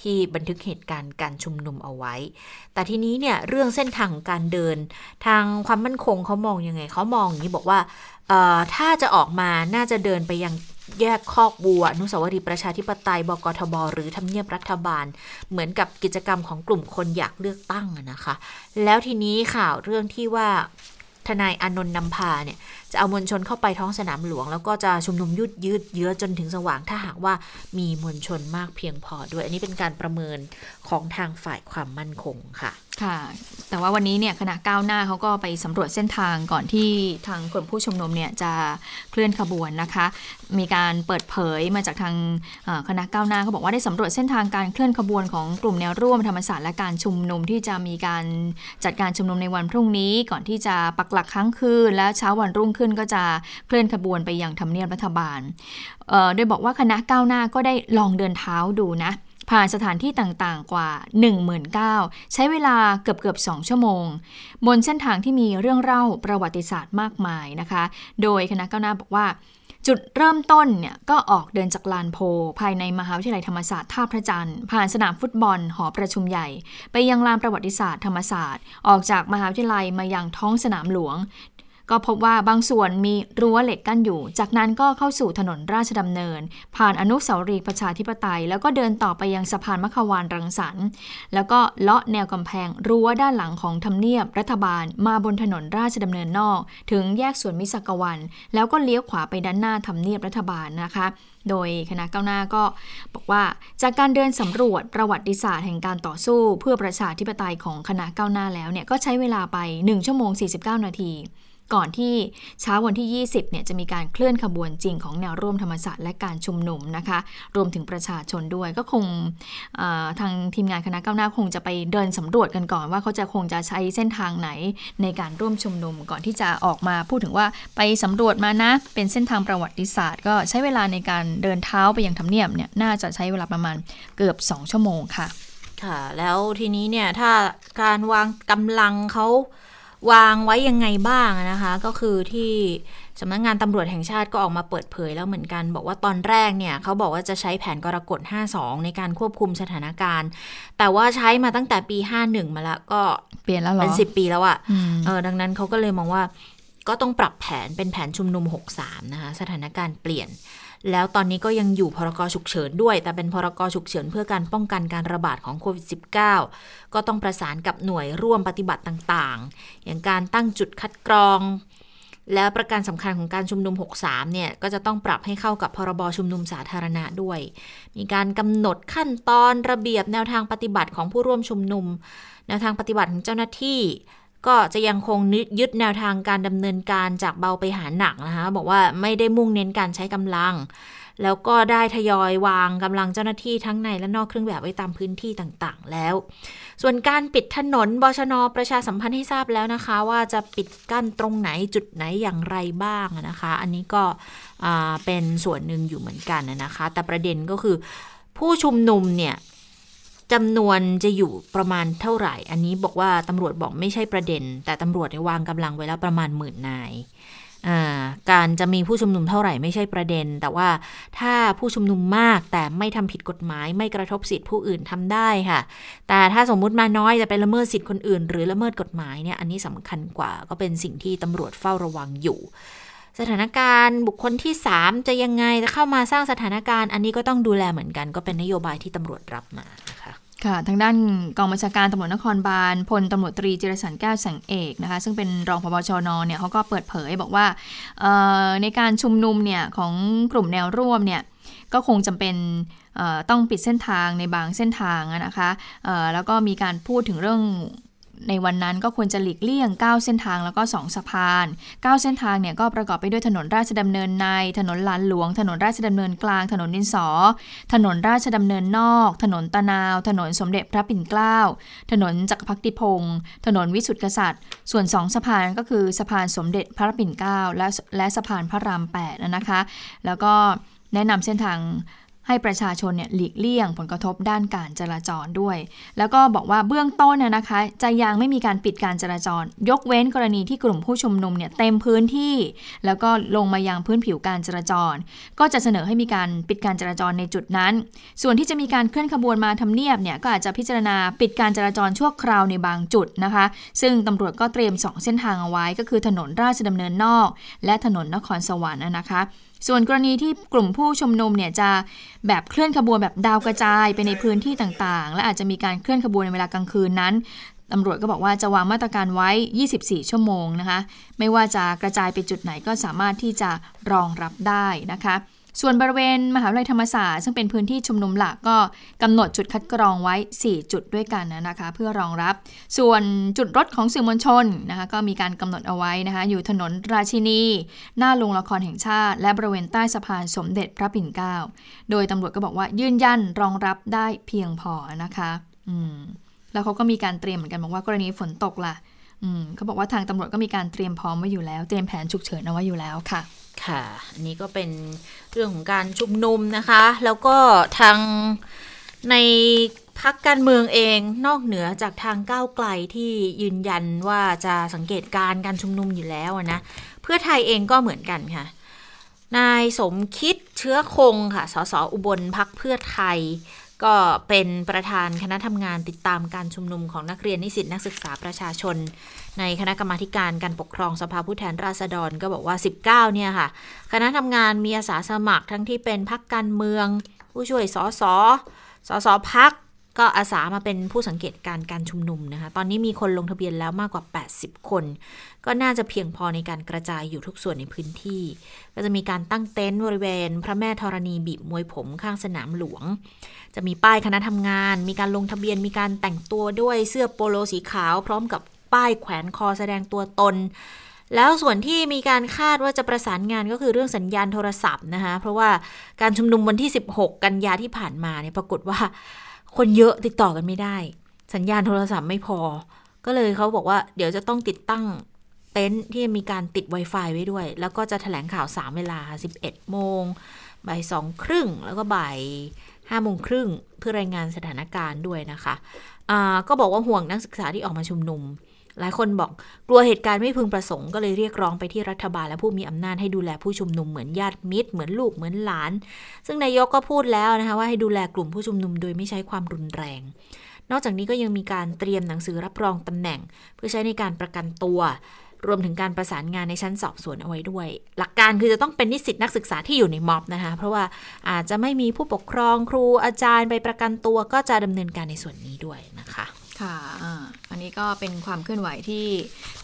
ที่บันทึกเหตุการณ์การชุมนุมเอาไว้ แต่ทีนี้เนี่ยเรื่องเส้นทางของการเดินทางความมั่นคงเขามองยังไงเขามองอย่างนี้บอกว่าถ้าจะออกมาน่าจะเดินไปยังแยกคอกบัวอนุสาวรีย์ประชาธิปไตย บกทบ หรือทำเนียบรัฐบาล เหมือนกับกิจกรรมของกลุ่มคนอยากเลือกตั้งนะคะ แล้วทีนี้ข่าวเรื่องที่ว่าทนายอนนท์นำพาเนี่ย จะเอามวลชนเข้าไปท้องสนามหลวง แล้วก็จะชุมนุมยืดยืดเยื้อจนถึงสว่างถ้าหากว่ามีมวลชนมากเพียงพอด้วย อันนี้เป็นการประเมินของทางฝ่ายความมั่นคงค่ะค่ะ แต่ว่าวันนี้เนี่ยคณะก้าวหน้าเขาก็ไปสำรวจเส้นทางก่อนที่ทางกลุ่มผู้ชุมนุมเนี่ยจะเคลื่อนขบวนนะคะ มีการเปิดเผยมาจากทางคณะก้าวหน้าเขาบอกว่าได้สำรวจเส้นทางการเคลื่อนขบวนของกลุ่มแนวร่วมธรรมศาสตร์และการชุมนุมที่จะมีการจัดการชุมนุมในวันพรุ่งนี้ ก่อนที่จะปักหลักครั้งคืนและเช้าวันรุ่งขึ้นก็จะเคลื่อนขบวนไปยังทำเนียบรัฐบาล โดยบอกว่าคณะก้าวหน้าก็ได้ลองเดินเท้าดูนะผ่านสถานที่ต่างๆ กว่า 19,000ใช้เวลาเกือบเกือบ2ชั่วโมง บนเส้นทางที่มีเรื่องเล่าประวัติศาสตร์มากมายนะคะ โดยคณะก้าวหน้าบอกว่า จุดเริ่มต้นเนี่ยก็ออกเดินจากลานโพ ภายในมหาวิทยาลัยธรรมศาสตร์ท่าพระจันทร์ ผ่านสนามฟุตบอลหอประชุมใหญ่ ไปยังลานประวัติศาสตร์ธรรมศาสตร์ ออกจากมหาวิทยาลัยมายังท้องสนามหลวง ก็พบว่าบางส่วนมีรั้วเหล็กกั้นอยู่ จากนั้นก็เข้าสู่ถนนราชดำเนิน ผ่านอนุสาวรีย์ประชาธิปไตย แล้วก็เดินต่อไปยังสะพานมขวานรังสรรค์ แล้วก็เลาะแนวกำแพงรั้วด้านหลังของทำเนียบรัฐบาล มาบนถนนราชดำเนินนอก ถึงแยกสวนมิสกวัน แล้วก็เลี้ยวขวาไปด้านหน้าทำเนียบรัฐบาลนะคะ โดยคณะก้าวหน้าก็บอกว่าจากการเดินสำรวจประวัติศาสตร์แห่งการต่อสู้เพื่อประชาธิปไตยของคณะก้าวหน้าแล้วเนี่ยก็ใช้เวลาไป 1 ชั่วโมง 49 นาที ก่อนที่เช้าวันที่ 20 เนี่ยจะมีการเคลื่อนขบวนจริงของแนวร่วมธรรมศาสตร์และการชุมนุมนะคะ รวมถึงประชาชนด้วยก็คงทางทีมงานคณะก้าวหน้าคงจะไปเดินสำรวจกันก่อน ว่าเขาจะคงจะใช้เส้นทางไหนในการร่วมชุมนุมก่อนที่จะออกมาพูดถึงว่าไปสำรวจมานะ เป็นเส้นทางประวัติศาสตร์ ก็ใช้เวลาในการเดินเท้าไปยังทำเนียบเนี่ยน่าจะใช้เวลาประมาณเกือบ 2 ชั่วโมงค่ะ ค่ะ แล้วทีนี้เนี่ยถ้าการวางกำลังเขา วางไว้ยังไงบ้างนะคะ ก็คือที่สำนักงงานตำรวจแห่งชาติก็ออกมาเปิดเผยแล้วเหมือนกัน บอกว่าตอนแรกเนี่ยเขาบอกว่าจะใช้แผนกรกฎ 52 ในการควบคุมสถานการณ์ แต่ว่าใช้มาตั้งแต่ปี 51 มาแล้วก็เปลี่ยนแล้วหรอเป็น10ปีแล้วอะ่ะเออดังนั้นเขาก็เลยมองว่าก็ต้องปรับแผนเป็นแผนชุมนุม 63 นะคะสถานการณ์เปลี่ยน แล้วตอนนี้ก็ยังอยู่พรกฉุกเฉินด้วย แต่เป็นพรกฉุกเฉินเพื่อการป้องกันการระบาดของโควิด -19 ก็ต้องประสานกับหน่วยร่วมปฏิบัติต่างๆ อย่างการตั้งจุดคัดกรอง แล้วประการสำคัญของการชุมนุม 63 เนี่ย ก็จะต้องปรับให้เข้ากับพรบชุมนุมสาธารณะด้วย มีการกำหนดขั้นตอนระเบียบแนวทางปฏิบัติของผู้ร่วมชุมนุม แนวทางปฏิบัติของเจ้าหน้าที่ ก็จะยังคงยึดแนวทางการดำเนินการจากเบาไปหาหนักนะคะบอกว่าไม่ได้มุ่งเน้นการใช้กำลัง แล้วก็ได้ทยอยวางกำลังเจ้าหน้าที่ทั้งในและนอกเครื่องแบบไว้ตามพื้นที่ต่างๆ แล้ว ส่วนการปิดถนนบชนประชาสัมพันธ์ให้ทราบแล้วนะคะ ว่าจะปิดกั้นตรงไหนจุดไหนอย่างไรบ้างนะคะ อันนี้ก็เป็นส่วนหนึ่งอยู่เหมือนกันนะคะ แต่ประเด็นก็คือผู้ชุมนุมเนี่ย จำนวนจะอยู่ประมาณเท่าไหร่ อันนี้บอกว่าตำรวจบอกไม่ใช่ประเด็น แต่ตำรวจวางกำลังไว้แล้วประมาณหมื่นนายการจะมีผู้ชุมนุมเท่าไหร่ไม่ใช่ประเด็น แต่ว่าถ้าผู้ชุมนุมมากแต่ไม่ทำผิดกฎหมาย ไม่กระทบสิทธิผู้อื่นทำได้ค่ะ แต่ถ้าสมมุติมาน้อยแต่ไปละเมิดสิทธิคนอื่น หรือละเมิดกฎหมายเนี่ยอันนี้สำคัญกว่าก็เป็นสิ่งที่ตำรวจเฝ้าระวังอยู่ สถานการณ์บุคคลที่ 3 จะยังไงจะเข้ามาสร้างสถานการณ์ อันนี้ก็ต้องดูแลเหมือนกัน ก็เป็นนโยบายที่ตำรวจรับมานะคะ ค่ะ ทางด้านกองบัญชาการตำรวจนครบาลพลตำรวจตรีจิรสันแก้วแสงเอกนะคะ ซึ่งเป็นรองพบชนเนี่ยเขาก็เปิดเผยบอกว่าในการชุมนุมเนี่ยของกลุ่มแนวร่วมเนี่ยก็คงจำเป็นต้องปิดเส้นทางในบางเส้นทางนะคะแล้วก็มีการพูดถึงเรื่อง ในวันนั้นก็ควรจะหลีกเลี่ยง 9 เส้นทางแล้วก็ 2 สะพาน 9 เส้นทางเนี่ยก็ประกอบไปด้วยถนนราชดำเนินใน ถนนลานหลวง ถนนราชดำเนินกลาง ถนนดินสอ ถนนราชดำเนินนอก ถนนตะนาว ถนนสมเด็จพระปิ่นเกล้า ถนนจักรพรรดิพงศ์ ถนนวิสุทธิกษัตริย์ ส่วน 2 สะพานก็คือสะพานสมเด็จพระปิ่นเกล้าและและสะพานพระราม8นะคะ แล้วก็แนะนำเส้นทาง ให้ประชาชนเนี่ยหลีกเลี่ยงผลกระทบด้านการจราจรด้วย แล้วก็บอกว่าเบื้องต้นน่ยนะคะ จะยังไม่มีการปิดการจราจร ยกเว้นกรณีที่กลุ่มผู้ชุมนุมเนี่ยเต็มพื้นที่ แล้วก็ลงมายังพื้นผิวการจราจร ก็จะเสนอให้มีการปิดการจราจรในจุดนั้น ส่วนที่จะมีการเคลื่อนขบวนมาทำเนียบเนี่ยก็อาจจะพิจารณาปิดการจราจรชั่วคราวในบางจุดนะคะ ซึ่งตำรวจก็เตรียม 2 เส้นทางเอาไว้ ก็คือถนนราชดำเนินนอก และถนนนครสวรรค์นะคะ ส่วนกรณีที่กลุ่มผู้ชุมนุมเนี่ยจะแบบเคลื่อนขบวนแบบดาวกระจายไปในพื้นที่ต่างๆ และอาจจะมีการเคลื่อนขบวนในเวลากลางคืนนั้นตำรวจก็บอกว่าจะวางมาตรการไว้ 24 ชั่วโมงนะคะ ไม่ว่าจะกระจายไปจุดไหนก็สามารถที่จะรองรับได้นะคะ ส่วนบริเวณมหาวิทยาลัยธรรมศาสตร์ซึ่งเป็นพื้นที่ชุมนุมหลักก็กำหนดจุดคัดกรองไว้ 4 จุดด้วยกันนะคะ เพื่อรองรับ ส่วนจุดรถของสื่อมวลชนนะคะก็มีการกำหนดเอาไว้นะคะ อยู่ถนนราชินี หน้าโรงละครแห่งชาติ และบริเวณใต้สะพานสมเด็จพระปิ่นเกล้าโดยตำรวจก็บอกว่ายืนยันรองรับได้เพียงพอนะคะอืมแล้วเขาก็มีการเตรียมเหมือนกันบอกว่ากรณีฝนตกล่ะอืมเขาบอกว่าทางตำรวจก็มีการเตรียมพร้อมไว้อยู่แล้ว เตรียมแผนฉุกเฉินเอาไว้อยู่แล้วค่ะ ค่ะอันนี้ก็เป็นเรื่องของการชุมนุมนะคะ แล้วก็ทางในพักการเมืองเองนอกเหนือจากทางก้าวไกลที่ยืนยันว่าจะสังเกตการการชุมนุมอยู่แล้วนะ เพื่อไทยเองก็เหมือนกันค่ะ นายสมคิดเชื้อคงค่ะ สสอุบลพักเพื่อไทย ก็เป็นประธานคณะทำงานติดตามการชุมนุมของนักเรียนนิสิตนักศึกษาประชาชน ในคณะกรรมาการการปกครองสภาผู้แทนราษฎรก็บอกว่า 19 เนี่ยค่ะ คณะทำงานมีอาสาสมัครทั้งที่เป็นพักการเมือง ผู้ช่วยสสสสพัก ก็อาสามาเป็นผู้สังเกตการการชุมนุมนะคะ ตอนนี้มีคนลงทะเบียนแล้วมากกว่า 80 คน ก็น่าจะเพียงพอในการกระจายอยู่ทุกส่วนในพื้นที่ ก็จะมีการตั้งเต็นท์บริเวณ พระแม่ธรณีบีบมวยผมข้างสนามหลวง จะมีป้ายคณะทำงาน มีการลงทะเบียน มีการแต่งตัวด้วยเสื้อโปโลสีขาว พร้อมกับป้ายแขวนคอแสดงตัวตน แล้วส่วนที่มีการคาดว่าจะประสานงานก็คือเรื่องสัญญาณโทรศัพท์นะคะ เพราะว่าการชุมนุมวันที่ 16 กันยาที่ผ่านมาเนี่ยปรากฏว่า คนเยอะติดต่อกันไม่ได้ สัญญาณโทรศัพท์ไม่พอ ก็เลยเขาบอกว่าเดี๋ยวจะต้องติดตั้งเต็นท์ที่มีการติด Wi-Fi ไว้ด้วย แล้วก็จะแถลงข่าว 3 เวลา 11 โมงบ่ายสองครึ่ง แล้วก็บ่ายห้าโมงครึ่งเพื่อรายงานสถานการณ์ด้วยนะคะะก็บอกว่าห่วงนักศึกษาที่ออกมาชุมนุม หลายคนบอกกลัวเหตุการณ์ไม่พึงประสงค์ก็เลยเรียกร้องไปที่รัฐบาลและผู้มีอำนาจให้ดูแลผู้ชุมนุมเหมือนญาติมิตร เหมือนลูกเหมือนหลาน ซึ่งนายกก็พูดแล้วนะคะว่าให้ดูแลกลุ่มผู้ชุมนุมโดยไม่ใช้ความรุนแรง นอกจากนี้ก็ยังมีการเตรียมหนังสือรับรองตำแหน่ง เพื่อใช้ในการประกันตัว รวมถึงการประสานงานในชั้นสอบสวนเอาไว้ด้วย หลักการคือจะต้องเป็นนิสิตนักศึกษาที่อยู่ในม็อบนะคะเพราะว่าอาจจะไม่มีผู้ปกครองครูอาจารย์ไปประกันตัวก็จะดำเนินการในส่วนนี้ด้วยนะคะ ค่ะอ่าอันนี้ก็เป็นความเคลื่อนไหวที่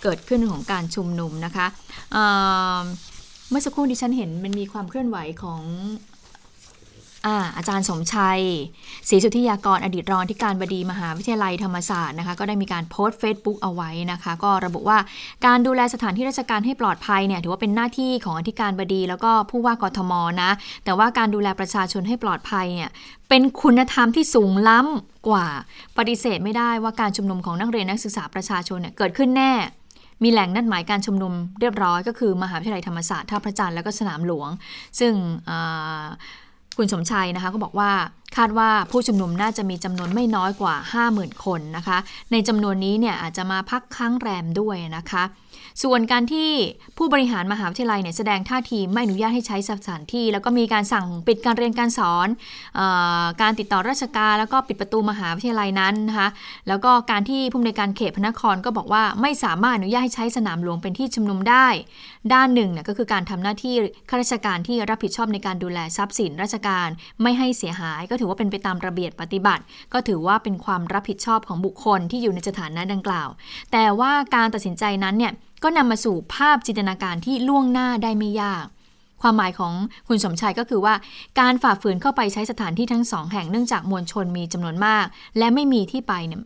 เกิดขึ้นของการชุมนุมนะคะเเมื่อสักครู่ที่ฉันเห็นมันมีความเคลื่อนไหวของ อาอาจารย์สมชัยศรีสุทธิยากรอดีตรองที่การบดีมหาวิทยาลัยธรรมศาสตร์นะคะก็ได้มีการโพสต์เฟซบุ๊กเอาไว้นะคะ ก็ระบุว่าการดูแลสถานที่ราชการให้ปลอดภัยเนี่ยถือว่าเป็นหน้าที่ของอธิการบดี แล้วก็ผู้ว่ากทมนะแต่ว่าการดูแลประชาชนให้ปลอดภัยเนี่ยเป็นคุณธรรมที่สูงล้ำกว่าปฏิเสธไม่ได้ว่าการชุมนุมของนักเรียนนักศึกษาประชาชนเนี่ยเกิดขึ้นแน่มีแหล่งนัดหมายการชุมนุมเรียบร้อยก็คือ มหาวิทยาลัยธรรมศาสตร์ท่าพระจันทร์แล้วก็สนามหลวง ซึ่ง คุณสมชัยนะคะก็บอกว่า คาดว่าผู้ชุมนุมน่าจะมีจำนวนไม่น้อยกว่า 50,000 คนนะคะ ในจำนวนนี้เนี่ยอาจจะมาพักค้างแรมด้วยนะคะ ส่วนการที่ผู้บริหารมหาวิทยาลัยเนี่ยแสดงท่าทีไม่อนุญาตให้ใช้สถานที่ แล้วก็มีการสั่งปิดการเรียนการสอนออการติดต่อราชการ แล้วก็ปิดประตูมหาวิทยาลัยนั้นนะคะแล้วก็การที่ผู้อำนการเขตพระนครก็บอกว่าไม่สามารถอนุญาตให้ใช้สนามหลวงเป็นที่ชุมนุมได้ ด้านหนึ่งเนี่ยก็คือการทำหน้าที่ข้าราชการที่รับผิดชอบในการดูแลทรัพย์สินราชการไม่ให้เสียหายก็ถือว่าเป็นไปตามระเบียบปฏิบัติ ก็ถือว่าเป็นความรับผิดชอบของบุคคลที่อยู่ในสถานะดังกล่าว แต่ว่าการตัดสินใจนั้นเนี่ยก็นำมาสู่ภาพจินตนาการที่ล่วงหน้าได้ไม่ยาก ความหมายของคุณสมชายก็คือว่า การฝ่าฝืนเข้าไปใช้สถานที่ทั้งสองแห่งเนื่องจากมวลชนมีจำนวนมาก และไม่มีที่ไปเนี่ย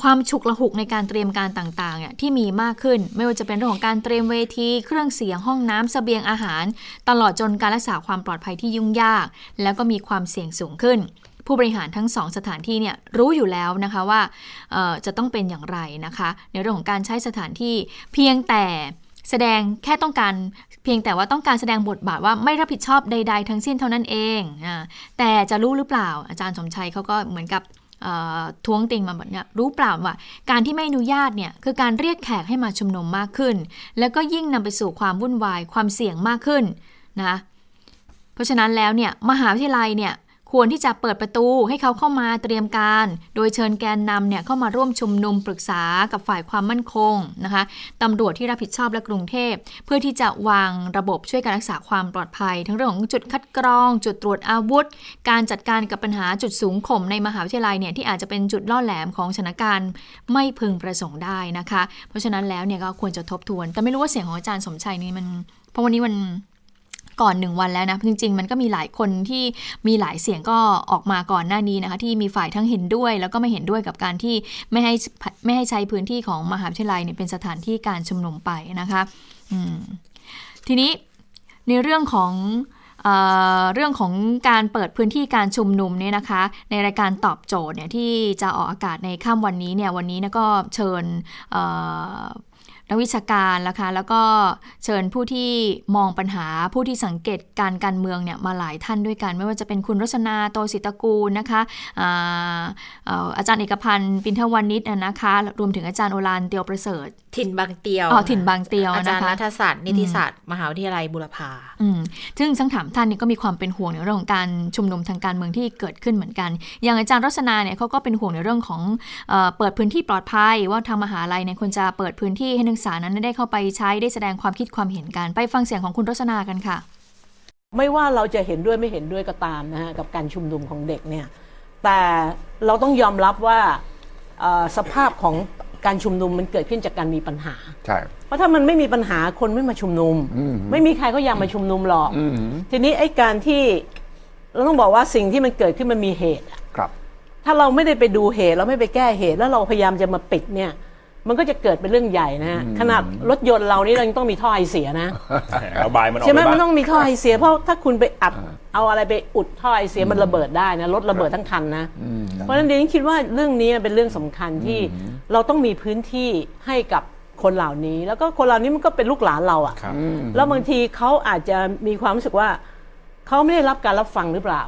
ความฉุกละหุกในการเตรียมการต่างๆเนี่ยที่มีมากขึ้น ไม่ว่าจะเป็นเรื่องของการเตรียมเวที เครื่องเสียงห้องน้ำเสบียงอาหาร ตลอดจนการรักษาความปลอดภัยที่ยุ่งยาก แล้วก็มีความเสี่ยงสูงขึ้น ผู้บริหารทั้งสองสถานที่เนี่ยรู้อยู่แล้วนะคะว่าจะต้องเป็นอย่างไรนะคะ ในเรื่องของการใช้สถานที่เพียงแต่แสดงแค่ต้องการเพียงแต่ว่าต้องการแสดงบทบาทว่าไม่รับผิดชอบใด ๆ ทั้งสิ้นเท่านั้นเอง แต่จะรู้หรือเปล่า อาจารย์สมชัยเขาก็เหมือนกับ ท้วงติงมาแบบนี้รู้เปล่าว่า การที่ไม่อนุญาตเนี่ยคือการเรียกแขกให้มาชุมนุมมากขึ้น แล้วก็ยิ่งนำไปสู่ความวุ่นวายความเสี่ยงมากขึ้นนะเพราะฉะนั้นแล้วเนี่ยมหาวิทยาลัยเนี่ย ควรที่จะเปิดประตูให้เขาเข้ามาเตรียมการ โดยเชิญแกนนำเนี่ยเข้ามาร่วมชุมนุมปรึกษากับฝ่ายความมั่นคงนะคะตำรวจที่รับผิดชอบและกรุงเทพ เพื่อที่จะวางระบบช่วยการรักษาความปลอดภัย ทั้งเรื่องของจุดคัดกรอง จุดตรวจอาวุธ การจัดการกับปัญหาจุดสูงข่มในมหาวิทยาลัยเนี่ยที่อาจจะเป็นจุดล่อแหลมของสถานการณ์ไม่พึงประสงค์ได้นะคะ เพราะฉะนั้นแล้วเนี่ยก็ควรจะทบทวน แต่ไม่รู้ว่าเสียงของอาจารย์สมชัยนี่มันเพราะวันนี้มัน ก่อนหนึ่งวันแล้วนะ จริง ๆ มันก็มีหลายคนที่มีหลายเสียงก็ออกมาก่อนหน้านี้นะคะ ที่มีฝ่ายทั้งเห็นด้วย แล้วก็ไม่เห็นด้วยกับการที่ไม่ให้ไม่ให้ใช้พื้นที่ของมหาวิทยาลัยเนี่ยเป็นสถานที่การชุมนุมไปนะคะทีนี้ในเรื่องของเเรื่องของการเปิดพื้นที่การชุมนุมเนี่ยนะคะ ในรายการตอบโจทย์เนี่ยที่จะออกอากาศในค่ำวันนี้เนี่ยวันนี้นะก็เชิญ นักวิชาการแล้วค่ะแล้วก็เชิญผู้ที่มองปัญหาผู้ที่สังเกตการการเมืองเนี่ยมาหลายท่านด้วยกัน ไม่ว่าจะเป็นคุณรชนาโตศิตกูลนะคะอาอาจารย์เอกพันธ์ปินทวันนิชนะคะรวมถึงอาจารย์โอรานเตียวประเสริฐ ถิ่นบางเตียวอ๋อถิ่นบางเตียวอาจารย์รัฐศาสตร์นิติศาสตร์มหาวิทยาลัยบุรพาอืมซึ่งทั้งถามท่านนี่ก็มีความเป็นห่วงในเรื่องของการชุมนุมทางการเมืองที่เกิดขึ้นเหมือนกัน อย่างอาจารย์รสนาเนี่ยเขาก็เป็นห่วงในเรื่องของเปิดพื้นที่ปลอดภัย ว่าทางมหาลัยเนี่ยควรจะเปิดพื้นที่ให้นักศึกษานั้นได้เข้าไปใช้ได้แสดงความคิดความเห็นกันไปฟังเสียงของคุณรสนากันค่ะ ไม่ว่าเราจะเห็นด้วยไม่เห็นด้วยก็ตามนะฮะกับการชุมนุมของเด็กเนี่ยแต่เราต้องยอมรับว่าสภาพของ การชุมนุมมันเกิดขึ้นจากการมีปัญหา ใช่ เพราะถ้ามันไม่มีปัญหาคนไม่มาชุมนุมไม่มีใครก็อยากมาชุมนุมหรอกทีนี้ไอ้การที่เราต้องบอกว่าสิ่งที่มันเกิดขึ้นมันมีเหตุครับ ถ้าเราไม่ได้ไปดูเหตุเราไม่ไปแก้เหตุแล้วเราพยายามจะมาปิดเนี่ย มันก็จะเกิดเป็นเรื่องใหญ่นะฮะขนาดรถยนต์เรานี่เรายังต้องมีท่อไอเสียนะระบายมันออกใช่ไหมมันต้องมีท่อไอเสียเพราะถ้าคุณไปอัดเอาอะไรไปอุดท่อไอเสียมันระเบิดได้นะรถระเบิดทั้งคันนะเพราะฉะนั้นเดี๋ยวคิดว่าเรื่องนี้เป็นเรื่องสำคัญที่เราต้องมีพื้นที่ให้กับคนเหล่านี้ แล้วก็คนเหล่านี้มันก็เป็นลูกหลานเราอะแล้วบางทีเขาอาจจะมีความรู้สึกว่าเขาไม่ได้รับการรับฟังหรือเปล่า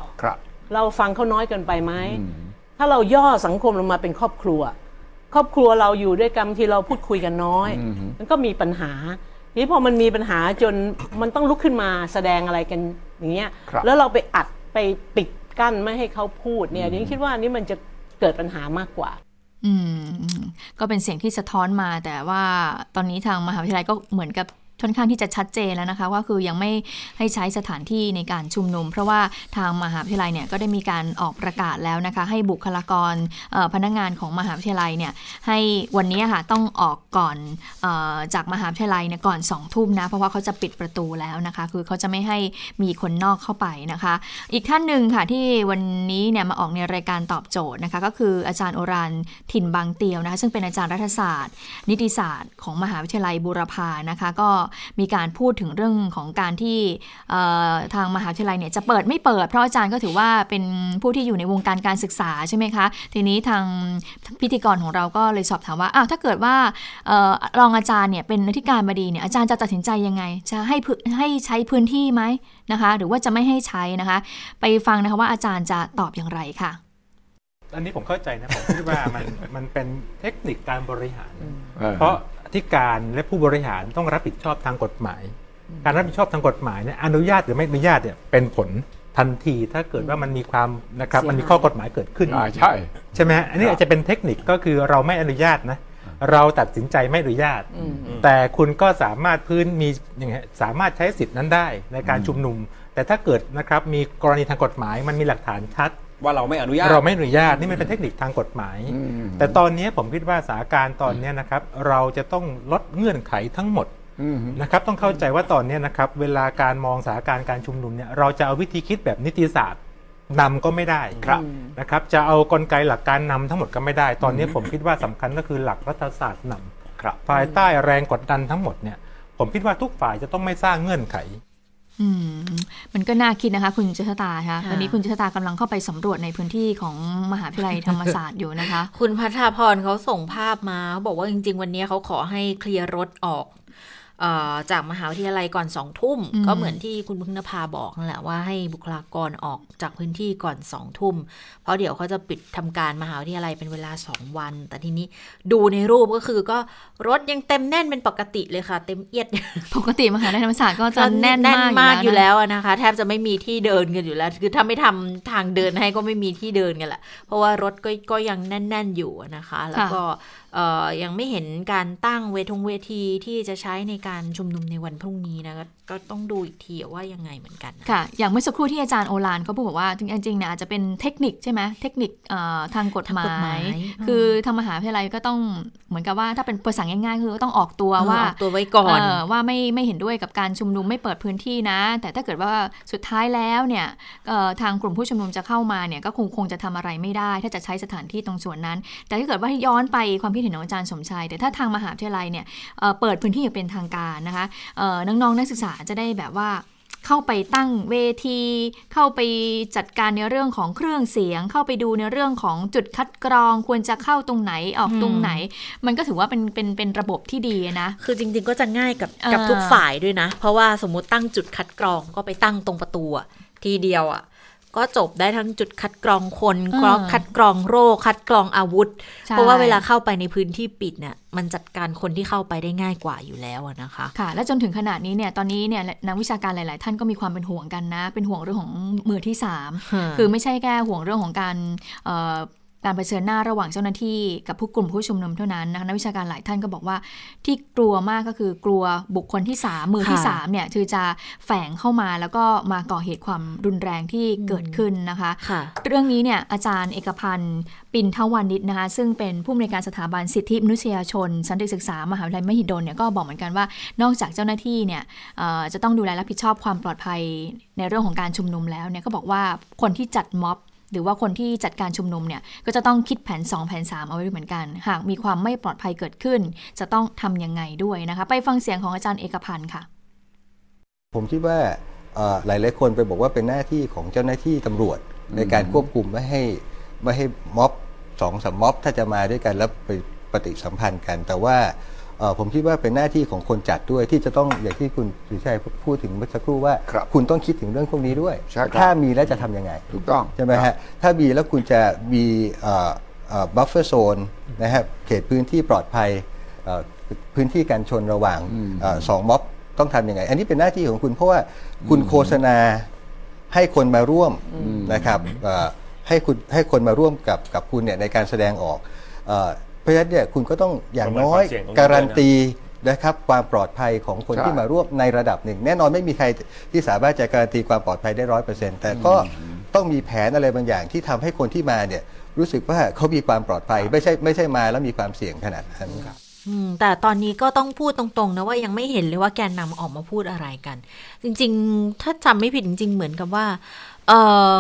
เราฟังเขาน้อยเกินไปไหมถ้าเราย่อสังคมลงมาเป็นครอบครัว ครอบครัวเราอยู่ด้วยกันที่เราพูดคุยกันน้อย มันก็มีปัญหานี้พอมันมีปัญหาจนมันต้องลุกขึ้นมาแสดงอะไรกันอย่างเงี้ยแล้วเราไปอัดไปปิดกั้นไม่ให้เขาพูดเนี่ยนี่คิดว่านี่มันจะเกิดปัญหามากกว่า อืม ก็เป็นเสียงที่สะท้อนมาแต่ว่าตอนนี้ทางมหาวิทยาลัยก็เหมือนกับ ค่อนข้างที่จะชัดเจนแล้วนะคะ ว่าคือยังไม่ให้ใช้สถานที่ในการชุมนุม เพราะว่าทางมหาวิทยาลัยเนี่ยก็ได้มีการออกประกาศแล้วนะคะ ให้บุคลากรพนักงานของมหาวิทยาลัยเนี่ยให้วันนี้ค่ะต้องออกก่อนอจากมหาวิทยาลัยเนี่ยก่อน2องทุ่มนะเพราะว่าเขาจะปิดประตูแล้วนะคะ คือเขาจะไม่ให้มีคนนอกเข้าไปนะคะ อีกท่านหนึ่งค่ะที่วันนี้เนี่ยมาออกในรายการตอบโจทย์นะคะก็คืออาจารย์โอรานถิ่นบางเตียวนะคะซึ่งเป็นอาจารย์รัฐศาสตร์ นิติศาสตร์ของมหาวิทยาลัยบูรพานะคะ ก็มีการพูดถึงเรื่องของการที่ทางมหาวิทยาลัยเนี่ยจะเปิดไม่เปิด เพราะอาจารย์ก็ถือว่าเป็นผู้ที่อยู่ในวงการการศึกษาใช่ไหมคะ ทีนี้ทางพิธีกรของเราก็เลยสอบถามว่าอ้าวถ้าเกิดว่ารองอาจารย์เนี่ยเป็นอธิการบดีเนี่ยอาจารย์จะตัดสินใจยังไง จะให้ให้ใช้พื้นที่ไหมนะคะ หรือว่าจะไม่ให้ใช้นะคะ ไปฟังนะคะว่าอาจารย์จะตอบอย่างไรค่ะอันนี้ผมเข้าใจนะผมคิดว่ามันมันเป็นเทคนิคการบริหาร เพราะ ที่การและผู้บริหารต้องรับผิดชอบทางกฎหมาย การรับผิดชอบทางกฎหมายเนี่ยอนุญาตหรือไม่อนุญาตเนี่ยเป็นผลทันทีถ้าเกิดว่ามันมีความนะครับมันมีข้อกฎหมายเกิดขึ้นใช่ใช่ไหมฮะอันนี้อาจจะเป็นเทคนิคก็คือเราไม่อนุญาตนะเราตัดสินใจไม่อนุญาต แต่คุณก็สามารถพื้นมีอย่างเงี้ยสามารถใช้สิทธินั้นได้ในการชุมนุม แต่ถ้าเกิดนะครับมีกรณีทางกฎหมายมันมีหลักฐานชัด ว่าเราไม่อนุญาตเราไม่อนุญาตนี่มันเป็นเทคนิคทางกฎหมาย แต่ตอนนี้ผมคิดว่าสถานการณ์ตอนนี้นะครับ เราจะต้องลดเงื่อนไขทั้งหมดนะครับต้องเข้าใจว่าตอนนี้นะครับเวลาการมองสถานการณ์การชุมนุมเนี่ยเราจะเอาวิธีคิดแบบนิติศาสตร์นำก็ไม่ได้ครับนะครับ จะเอากลไกหลักการนำทั้งหมดก็ไม่ได้ ตอนนี้ผมคิดว่าสำคัญก็คือหลักรัฐศาสตร์นำภายใต้แรงกดดันทั้งหมดเนี่ยผมคิดว่าทุกฝ่ายจะต้องไม่สร้างเงื่อนไข อืมมันก็น่าคิดนะคะ คุณเจษตาค่ะตอนนี้คุณเจษตากำลังเข้าไปสำรวจในพื้นที่ของมหาวิทยาลัยธรรมศาสตร์อยู่นะคะ คุณพัฒพรเขาส่งภาพมาเขาบอกว่าจริง ๆ วันนี้เขาขอให้เคลียร์รถออก จากมหาวิทยาลัยก่อนสองทุ่ม ก็เหมือนที่คุณพึ่งนภาบอกนั่นแหละว่าให้บุคลากรออกจากพื้นที่ก่อนสองทุ่ม เพราะเดี๋ยวเขาจะปิดทำการมหาวิทยาลัยเป็นเวลาสองวัน แต่ทีนี้ดูในรูปก็คือก็รถยังเต็มแน่นเป็นปกติเลยค่ะ เต็มเอียด ปกติมหาวิทยาลัยธรรมศาสตร์ก็จะแน่นมากอยู่แล้วนะคะ แทบจะไม่มีที่เดินกันอยู่แล้ว คือถ้าไม่ทำทางเดินให้ก็ไม่มีที่เดินกันแหละเพราะว่ารถก็ก็ยังแน่น ๆอยู่นะคะ แล้วก็ ยังไม่เห็นการตั้งเวทงเวทีที่จะใช้ในการชุมนุมในวันพรุ่งนี้นะก็ต้องดูอีกทีว่ายังไงเหมือนกันค่ะ อย่างเมื่อสักครู่ที่อาจารย์โอลานเขาพูดบอกว่าจริงๆเนี่ยอาจจะเป็นเทคนิคใช่ไหมเทคนิคทางกฎหมาย คือทางมหาวิทยาลัยก็ต้องเหมือนกับว่าถ้าเป็นภาษาง่ายๆ คือต้องออกตัวว่าตัวไว้ก่อนว่าไม่ไม่เห็นด้วยกับการชุมนุมไม่เปิดพื้นที่นะ แต่ถ้าเกิดว่าสุดท้ายแล้วเนี่ยทางกลุ่มผู้ชุมนุมจะเข้ามาเนี่ยก็คงคงจะทำอะไรไม่ได้ ถ้าจะใช้สถานที่ตรงส่วนนั้น แต่ถ้าเกิดว่าย้อนไปความคิดเห็นของอาจารย์สมชัยแต่ถ้าทางมหาวิทยาลัยเนี่ยเปิดพื้นที่อย่างเป็นทางการนะคะน้องๆนักศึกษาจะได้แบบว่าเข้าไปตั้งเวที เข้าไปจัดการในเรื่องของเครื่องเสียง เข้าไปดูในเรื่องของจุดคัดกรอง ควรจะเข้าตรงไหนออกตรงไหน มันก็ถือว่าเป็นเป็นเป็นระบบที่ดีนะ คือจริง ๆ ก็จะง่ายกับกับทุกฝ่ายด้วยนะ เพราะว่าสมมุติตั้งจุดคัดกรองก็ไปตั้งตรงประตูทีเดียวอะ ก็จบได้ทั้งจุดคัดกรองคนกรองคัดกรองโรค คัดกรองอาวุธ เพราะว่าเวลาเข้าไปในพื้นที่ปิดเนี่ยมันจัดการคนที่เข้าไปได้ง่ายกว่าอยู่แล้วนะคะค่ะ และจนถึงขนาดนี้เนี่ยตอนนี้เนี่ยนักวิชาการหลาย ๆ ท่านก็มีความเป็นห่วงกันนะ เป็นห่วงเรื่องของมือที่ 3 คือไม่ใช่แค่ห่วงเรื่องของการ การเผชิญหน้าระหว่างเจ้าหน้าที่กับผู้กลุ่มผู้ชุมนุมเท่านั้นนะคะนักวิชาการหลายท่านก็บอกว่าที่กลัวมากก็คือกลัวบุคคลที่ 3 มือที่3เนี่ยคือจะแฝงเข้ามาแล้วก็มาก่อเหตุความรุนแรงที่เกิดขึ้นนะคะคะเรื่องนี้เนี่ยอาจารย์เอกพันธ์ปินทวานิชนะคะซึ่งเป็นผู้อำนวยการสถาบันสิทธิมนุษยชน สันติศึกษามหาวิทยาลัยมหิดลเนี่ยก็บอกเหมือนกันว่านอกจากเจ้าหน้าที่เนี่ยจะต้องดูแลรับผิดชอบความปลอดภัยในเรื่องของการชุมนุมแล้วเนี่ยก็บอกว่าคนที่จัดม็อบ หรือว่าคนที่จัดการชุมนุมเนี่ยก็จะต้องคิดแผน 2 แผน 3 เอาไว้เหมือนกัน หากมีความไม่ปลอดภัยเกิดขึ้น จะต้องทำยังไงด้วยนะคะ ไปฟังเสียงของอาจารย์เอกพันธ์ค่ะ ผมคิดว่าหลายหลายคนไปบอกว่าเป็นหน้าที่ของเจ้าหน้าที่ตำรวจ ในการควบคุมไม่ให้ไม่ให้ม็อบสองสามม็อบถ้าจะมาด้วยกันแล้วไปปฏิสัมพันธ์กัน แต่ว่า ผมคิดว่าเป็นหน้าที่ของคนจัดด้วยที่จะต้องอย่างที่คุณสุชัยพูดถึงเมื่อสักครู่ว่าคคุณต้องคิดถึงเรื่องพวกนี้ด้วย ถ้ามีแล้วจะทํำยังไง ถูกต้องใช่ไหมฮะถ้ามีแล้วคุณจะมี buffer zone นะครับเขตพื้นที่ปลอดภัยพื้นที่การชนระหว่างสองม็อบต้องทำยังไง อันนี้เป็นหน้าที่ของคุณเพราะว่าคุณโฆษณาให้คนมาร่วมนะครับให้คุณให้คนมาร่วมกับกับคุณเนี่ยในการแสดงออก เพราะฉะนั้นเนี่ยคุณก็ต้องอย่างน้อยการันตีนะครับความปลอดภัยของคนที่มาร่วมในระดับหนึ่ง แน่นอนไม่มีใครที่สามารถจะการันตีความปลอดภัยได้ร้อยเปอร์เซ็นต์แต่ก็ต้องมีแผนอะไรบางอย่างที่ทำให้คนที่มาเนี่ยรู้สึกว่าเขามีความปลอดภัยไม่ใช่ไม่ใช่มาแล้วมีความเสี่ยงขนาดนั้นครับแต่ตอนนี้ก็ต้องพูดตรงๆนะว่ายังไม่เห็นเลยว่าแกนนำออกมาพูดอะไรกัน จริง ๆ ถ้าจำไม่ผิดจริง ๆ เหมือนกับว่า เออ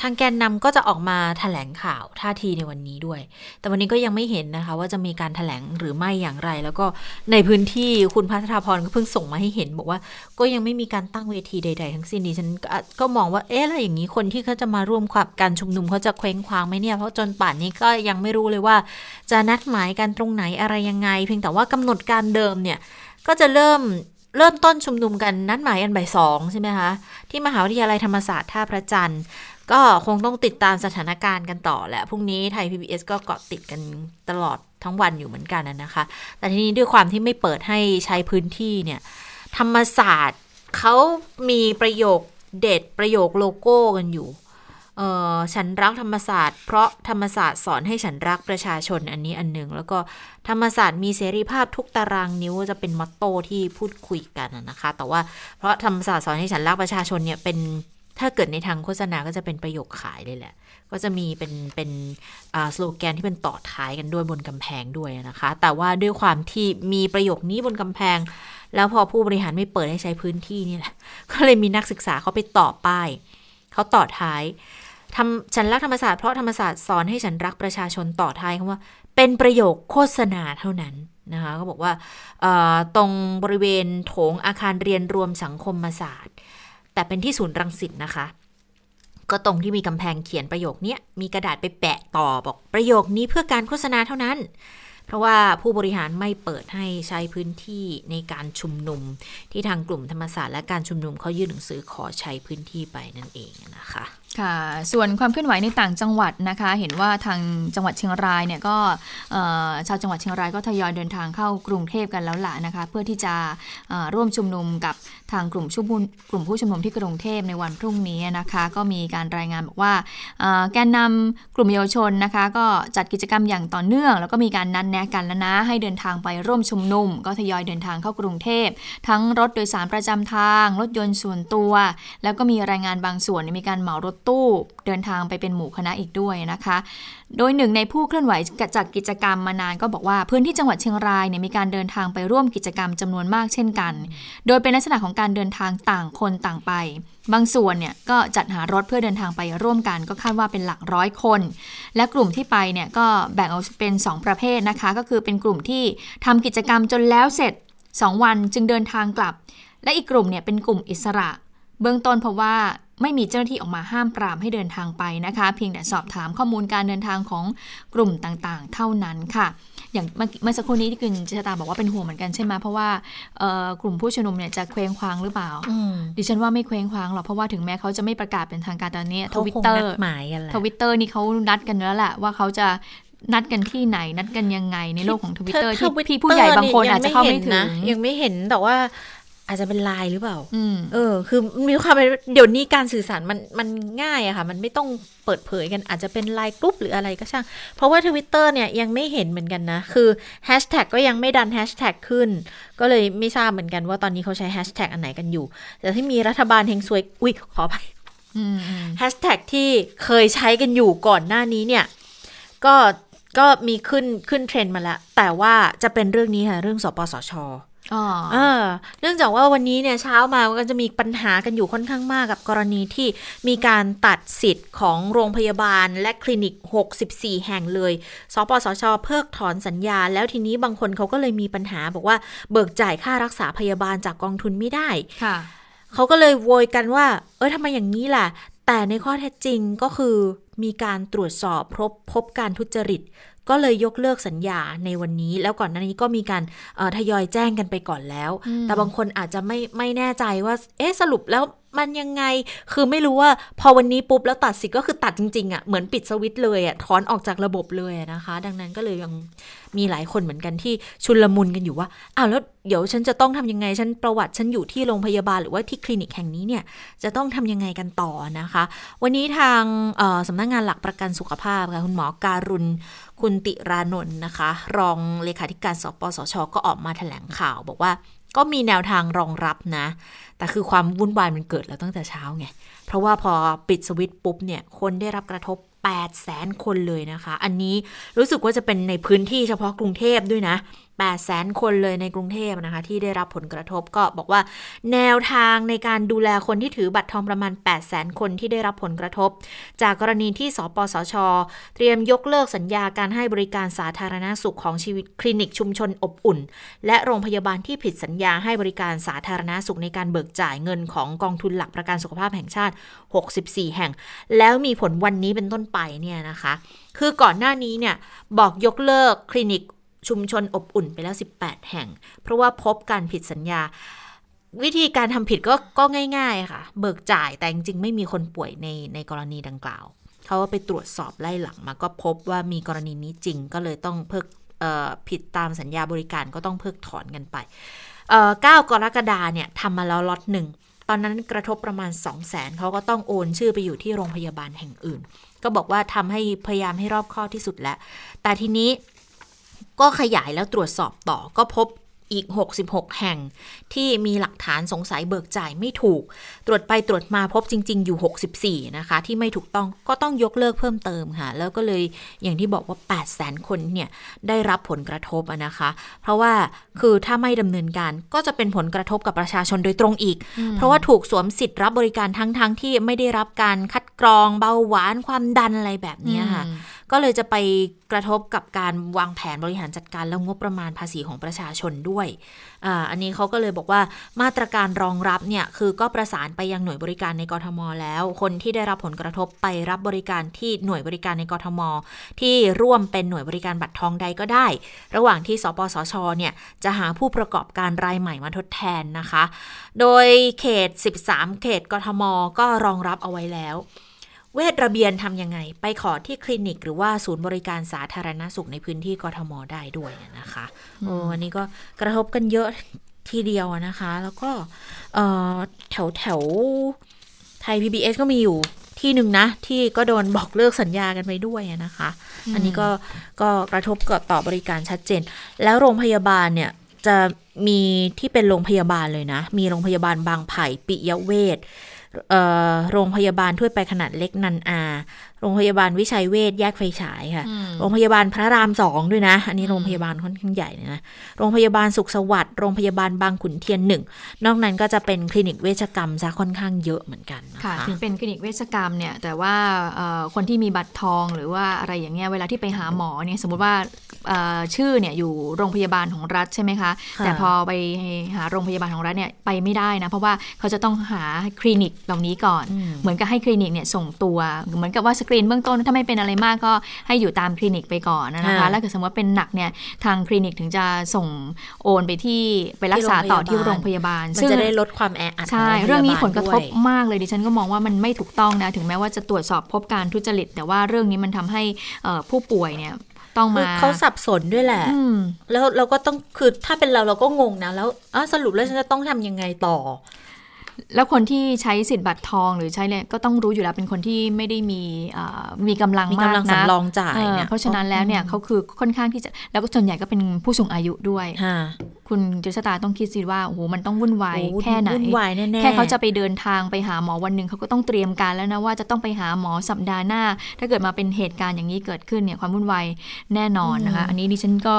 ทางแกนนำก็จะออกมาถแถลงข่าวท่าทีในวันนี้ด้วย แต่วันนี้ก็ยังไม่เห็นนะคะ ว่าจะมีการถแถลงหรือไม่อย่างไร แล้วก็ในพื้นที่คุณพัฒนาพรก็เพิ่งส่งมาให้เห็น บอกว่าก็ยังไม่มีการตั้งเวทีใด ๆ ทั้งสิ้นดิฉันก็มองว่าเอ๊ะอะไรอย่างนี้คนที่เขาจะมาร่วมการชุมนุมเขาจะเคว้งคว้างไหมเนี่ยเพราะจนป่านนี้ก็ยังไม่รู้เลยว่า จะนัดหมายกันตรงไหนอะไรยังไง เพียงแต่ว่ากำหนดการเดิมเนี่ยก็จะเริ่มเริ่มต้นชุมนุมกันนัดหมายกันบ่ายสองใช่ไหมคะที่มหาวิทยาลัยธรรมศาสตร์ท่าพระจันทร์ ก็คงต้องติดตามสถานการณ์กันต่อแหละ พรุ่งนี้ไทย PBS ก็เกาะติดกันตลอดทั้งวันอยู่เหมือนกันนะคะ แต่ทีนี้ด้วยความที่ไม่เปิดให้ใช้พื้นที่เนี่ย ธรรมศาสตร์เขามีประโยคเด็ดประโยคโลโก้กันอยู่เออฉันรักธรรมศาสตร์เพราะธรรมศาสตร์สอนให้ฉันรักประชาชนอันนี้อันหนึ่ง แล้วก็ธรรมศาสตร์มีเสรีภาพทุกตารางนิ้วจะเป็นมอตโต้ที่พูดคุยกันนะคะ แต่ว่าเพราะธรรมศาสตร์สอนให้ฉันรักประชาชนเนี่ยเป็น ถ้าเกิดในทางโฆษณาก็จะเป็นประโยคขายเลยแหละ ก็จะมีเป็นเป็นสโลแกนที่เป็นต่อท้ายกันด้วยบนกำแพงด้วยนะคะ แต่ว่าด้วยความที่มีประโยคนี้บนกำแพง แล้วพอผู้บริหารไม่เปิดให้ใช้พื้นที่นี่แหละ ก็เลยมีนักศึกษาเขาไปต่อป้ายเขาต่อท้ายทำฉันรักธรรมศาสตร์เพราะธรรมศาสตร์สอนให้ฉันรักประชาชนต่อท้ายคำว่า เป็นประโยคโฆษณาเท่านั้นนะคะเขาบอกว่าตรงบริเวณโถงอาคารเรียนรวมสังคมศาสตร์ แต่เป็นที่ศูนย์รังสิตนะคะ ก็ตรงที่มีกำแพงเขียนประโยคนี้มีกระดาษไปแปะต่อบอกประโยคนี้เพื่อการโฆษณาเท่านั้น เพราะว่าผู้บริหารไม่เปิดให้ใช้พื้นที่ในการชุมนุม ที่ทางกลุ่มธรรมศาสตร์และการชุมนุมเขายื่นหนังสือขอใช้พื้นที่ไปนั่นเองนะคะ ค่ะ ส่วนความเคลื่อนไหวในต่างจังหวัดนะคะ เห็นว่าทางจังหวัดเชียงรายเนี่ยก็ชาวจังหวัดเชียงรายก็ทยอยเดินทางเข้ากรุงเทพกันแล้วล่ะนะคะ เพื่อที่จะร่วมชุมนุมกับทางกลุ่มชุมนุมกลุ่มผู้ชุมนุมที่กรุงเทพในวันพรุ่งนี้นะคะ ก็มีการรายงานบอกว่าแกนนำกลุ่มเยาวชนนะคะ ก็จัดกิจกรรมอย่างต่อเนื่อง แล้วก็มีการนัดแนะกันแล้วนะ ให้เดินทางไปร่วมชุมนุม ก็ทยอยเดินทางเข้ากรุงเทพ ทั้งรถโดยสารประจำทาง รถยนต์ส่วนตัว แล้วก็มีรายงานบางส่วนมีการเหมารถตู้เดินทางไปเป็นหมู่คณะอีกด้วยนะคะ โดยหนึ่งในผู้เคลื่อนไหวจัดกิจกรรมมานานก็บอกว่าพื้นที่จังหวัดเชียงรายเนี่ยมีการเดินทางไปร่วมกิจกรรมจำนวนมากเช่นกัน โดยเป็นลักษณะของการเดินทางต่างคนต่างไป บางส่วนเนี่ยก็จัดหารถเพื่อเดินทางไปร่วมกันก็คาดว่าเป็นหลักร้อยคน และกลุ่มที่ไปเนี่ยก็แบ่งออกเป็น 2 ประเภทนะคะ ก็คือเป็นกลุ่มที่ทำกิจกรรมจนแล้วเสร็จ 2 วันจึงเดินทางกลับ และอีกกลุ่มเนี่ยเป็นกลุ่มอิสระ เบื้องต้นเพราะว่า ไม่มีเจ้าหน้าที่ออกมาห้ามปรามให้เดินทางไปนะคะ เพียงแต่สอบถามข้อมูลการเดินทางของกลุ่มต่างๆ เท่านั้นค่ะ อย่างเมื่อสักครู่นี้ที่คุณชะตาบอกว่าเป็นห่วงเหมือนกันใช่ไหมเพราะว่ากลุ่มผู้ชุมนุมเนี่ยจะเคว้งคว้างหรือเปล่า ดิฉันว่าไม่เคว้งคว้างหรอกเพราะว่าถึงแม้เขาจะไม่ประกาศเป็นทางการตอนนี้ทวิตเตอร์ทวิตเตอร์นี่เขานัดกันแล้วแหละว่าเขาจะนัดกันที่ไหนนัดกันยังไงในโลกของทวิตเตอร์ที่พี่ผู้ใหญ่บางคนอาจจะเข้าไม่ถึงยังไม่เห็นแต่ว่า อาจจะเป็นไลน์หรือเปล่าเออ คือมีความเดี๋ยวนี้การสื่อสารมันมันง่ายอะค่ะ มันไม่ต้องเปิดเผยกันอาจจะเป็นไลน์กรุ๊ปหรืออะไรก็ช่าง เพราะว่าทวิตเตอร์เนี่ยยังไม่เห็นเหมือนกันนะ คือแฮชแท็กก็ยังไม่ดันแฮชแท็กขึ้น ก็เลยไม่ทราบเหมือนกันว่าตอนนี้เขาใช้แฮชแท็กอันไหนกันอยู่ แต่ที่มีรัฐบาลเฮงซวย อุ๊ยขออภัยแฮชแท็กที่เคยใช้กันอยู่ก่อนหน้านี้เนี่ย ก็ก็มีขึ้นขึ้นเทรนด์มาแล้ว แต่ว่าจะเป็นเรื่องนี้ค่ะ เรื่องสปสช เออเนื่องจากว่าวันนี้เนี่ยเช้ามาก็จะมีปัญหากันอยู่ค่อนข้างมากกับกรณีที่มีการตัดสิทธิ์ของโรงพยาบาลและคลินิก 64 แห่งเลย สปสช เพิกถอนสัญญา แล้วทีนี้บางคนเขาก็เลยมีปัญหา บอกว่าเบิกจ่ายค่ารักษาพยาบาลจากกองทุนไม่ได้ค่ะเขาก็เลยโวยกันว่า เออทำไมอย่างนี้ล่ะ แต่ในข้อเท็จจริงก็คือมีการตรวจสอบพบพบการทุจริต ก็เลยยกเลิกสัญญาในวันนี้ แล้วก่อนหน้านี้ก็มีการทยอยแจ้งกันไปก่อนแล้ว แต่บางคนอาจจะไม่ไม่แน่ใจว่า เอ๊ะสรุปแล้ว มันยังไง คือไม่รู้ว่าพอวันนี้ปุ๊บแล้วตัดสิก็คือตัดจริงๆอะ่ะเหมือนปิดสวิตเลยอะ่ะถอนออกจากระบบเลยนะคะ ดังนั้นก็เลยยังมีหลายคนเหมือนกันที่ชุนลมุนกันอยู่ว่าอ้าวแล้วเดี๋ยวฉันจะต้องทำยังไงฉันประวัติฉันอยู่ที่โรงพยาบาลหรือว่าที่คลินิกแห่งนี้เนี่ยจะต้องทำยังไงกันต่อนะคะ วันนี้ทางสำนักงงานหลักประกันสุขภาพค่ะคุณหมอการุณคุณติรานนท์นะคะ รองเลขาธิการสปสชก็ออกมาแถลงข่าวบอกว่า ก็มีแนวทางรองรับนะ แต่คือความวุ่นวายมันเกิดแล้วตั้งแต่เช้าไง เพราะว่าพอปิดสวิตช์ปุ๊บเนี่ย คนได้รับกระทบ8แสนคนเลยนะคะ อันนี้รู้สึกว่าจะเป็นในพื้นที่เฉพาะกรุงเทพด้วยนะ 8แสนคนเลยในกรุงเทพนะคะ ที่ได้รับผลกระทบก็บอกว่า แนวทางในการดูแลคนที่ถือบัตรทองประมาณ8แสนคนที่ได้รับผลกระทบ จากกรณีที่สปสช เตรียมยกเลิกสัญญาการให้บริการสาธารณาสุขของชีวิตคลินิกชุมชนอบอุ่น และโรงพยาบาลที่ผิดสัญญาให้บริการสาธารณาสุขในการเบิกจ่ายเงินของกองทุนหลักประกันสุขภาพแห่งชาติ 64 แห่ง แล้วมีผลวันนี้เป็นต้นไปเนี่ยนะคะ คือก่อนหน้านี้เนี่ยบอกยกเลิกคลินิก ชุมชนอบอุ่นไปแล้ว 18 แห่ง เพราะว่าพบการผิดสัญญา วิธีการทำผิดก็ก็ง่าย ๆ ค่ะ เบิกจ่ายแต่จริงๆไม่มีคนป่วยในในกรณีดังกล่าวเขาไปตรวจสอบไล่หลังมาก็พบว่ามีกรณีนี้จริงก็เลยต้องเพิกผิดตามสัญญาบริการก็ต้องเพิกถอนกันไป 9 กรกฎาเนี่ยทำมาแล้วล็อตหนึ่งตอนนั้นกระทบประมาณ 2 0 0แสนเขาก็ต้องโอนชื่อไปอยู่ที่โรงพยาบาลแห่งอื่น ก็บอกว่าทำให้พยายามให้รอบข้อที่สุดแล้ว แต่ทีนี้ ก็ขยายแล้วตรวจสอบต่อก็พบอีก 66 แห่ง ที่มีหลักฐานสงสัยเบิกจ่ายไม่ถูก ตรวจไปตรวจมาพบจริง ๆ อยู่ 64 นะคะ ที่ไม่ถูกต้องก็ต้องยกเลิกเพิ่มเติมค่ะ แล้วก็เลยอย่างที่บอกว่า 8 0 0 0 0 0 คนเนี่ยได้รับผลกระทบนะคะ เพราะว่าคือถ้าไม่ดำเนินการก็จะเป็นผลกระทบกับประชาชนโดยตรงอีก เพราะว่าถูกสวมสิทธิ์รับบริการทั้งๆทที่ไม่ได้รับการคัดกรองเบาหวานความดันอะไรแบบนี้ค่ะ ก็เลยจะไปกระทบกับการวางแผนบริหารจัดการและงบประมาณภาษีของประชาชนด้วยออันนี้เขาก็เลยบอกว่ามาตรการรองรับเนี่ยคือก็ประสานไปยังหน่วยบริการในกรทม แล้ว คนที่ได้รับผลกระทบไปรับบริการที่หน่วยบริการในกรทม ที่ร่วมเป็นหน่วยบริการบัตรทองใดก็ได้ ระหว่างที่สปสชเนี่ยจะหาผู้ประกอบการรายใหม่มาทดแทนนะคะ โดยเขต 13 เขตกรทม ก็รองรับเอาไว้แล้ว เวทระเบียนทำยังไง ไปขอที่คลินิก หรือว่าศูนย์บริการสาธารณสุขในพื้นที่กทมได้ด้วยนะคะโอ้อันนี้ก็กระทบกันเยอะทีเดียวนะคะ แล้วก็แถวแถวไทย PBS ก็มีอยู่ที่หนึ่งนะ ที่ก็โดนบอกเลิกสัญญากันไปด้วยนะคะ อันนี้ก็ก็กระทบกับต่อบริการชัดเจน แล้วโรงพยาบาลเนี่ยจะมีที่เป็นโรงพยาบาลเลยนะ มีโรงพยาบาลบางไผ่ปิยเวท โรงพยาบาลทั่วไปขนาดเล็กนันอา โรงพยาบาลวิชัยเวชแยกไฟฉายค่ะ โรงพยาบาลพระรามสองด้วยนะ อันนี้โรงพยาบาลค่อนข้างใหญ่นะ โรงพยาบาลสุขสวัสดิ์ โรงพยาบาลบางขุนเทียนหนึ่ง นอกนั้นก็จะเป็นคลินิกเวชกรรมจะค่อนข้างเยอะเหมือนกันค่ะ ถึงเป็นคลินิกเวชกรรมเนี่ย แต่ว่าคนที่มีบัตรทองหรือว่าอะไรอย่างเงี้ย เวลาที่ไปหาหมอเนี่ย สมมติว่า ชื่อเนี่ยอยู่โรงพยาบาลของรัฐใช่ไหมคะ แต่พอไปหาโรงพยาบาลของรัฐเนี่ยไปไม่ได้นะ เพราะว่าเขาจะต้องหาคลินิกเหล่านี้ก่อน เหมือนกับให้คลินิกเนี่ยส่งตัวเหมือนกับว่าสกรีนเบื้องต้นถ้าไม่เป็นอะไรมากก็ให้อยู่ตามคลินิกไปก่อนนะคะแล้วก็สมมติว่าเป็นหนักเนี่ยทางคลินิกถึงจะส่งโอนไปที่ไปรักษาต่อที่โรงพยาบาลซึ่งจะได้ลดความแออัดใช่เรื่องนี้ผลกระทบมากเลยดิฉันก็มองว่ามันไม่ถูกต้องนะถึงแม้ว่าจะตรวจสอบพบการทุจริต แต่ว่าเรื่องนี้มันทำให้ผู้ป่วยเนี่ย ต้องมาเขาสับสนด้วยแหละ แล้วเราก็ต้องคือถ้าเป็นเราเราก็งงนะ แล้วสรุปแล้วฉันจะต้องทำยังไงต่อ แล้วคนที่ใช้สิทธิ์บัตรทองหรือใช้เนี่ยก็ต้องรู้อยู่แล้วเป็นคนที่ไม่ได้มีมีกำลังมากนะสำรองจ่ายเนี่ยเพราะฉะนั้นแล้วเนี่ยเขาคือค่อนข้างที่จะแล้วก็ส่วนใหญ่ก็เป็นผู้สูงอายุด้วยคุณเจษตาต้องคิดสิว่าโอ้โหมันต้องวุ่นวายแค่ไหนวุ่นวายแน่แค่เขาจะไปเดินทางไปหาหมอวันหนึ่งเขาก็ต้องเตรียมการแล้วนะว่าจะต้องไปหาหมอสัปดาห์หน้า ถ้าเกิดมาเป็นเหตุการณ์อย่างนี้เกิดขึ้นเนี่ยความวุ่นวายแน่นอนนะคะ อันนี้ดิฉันก็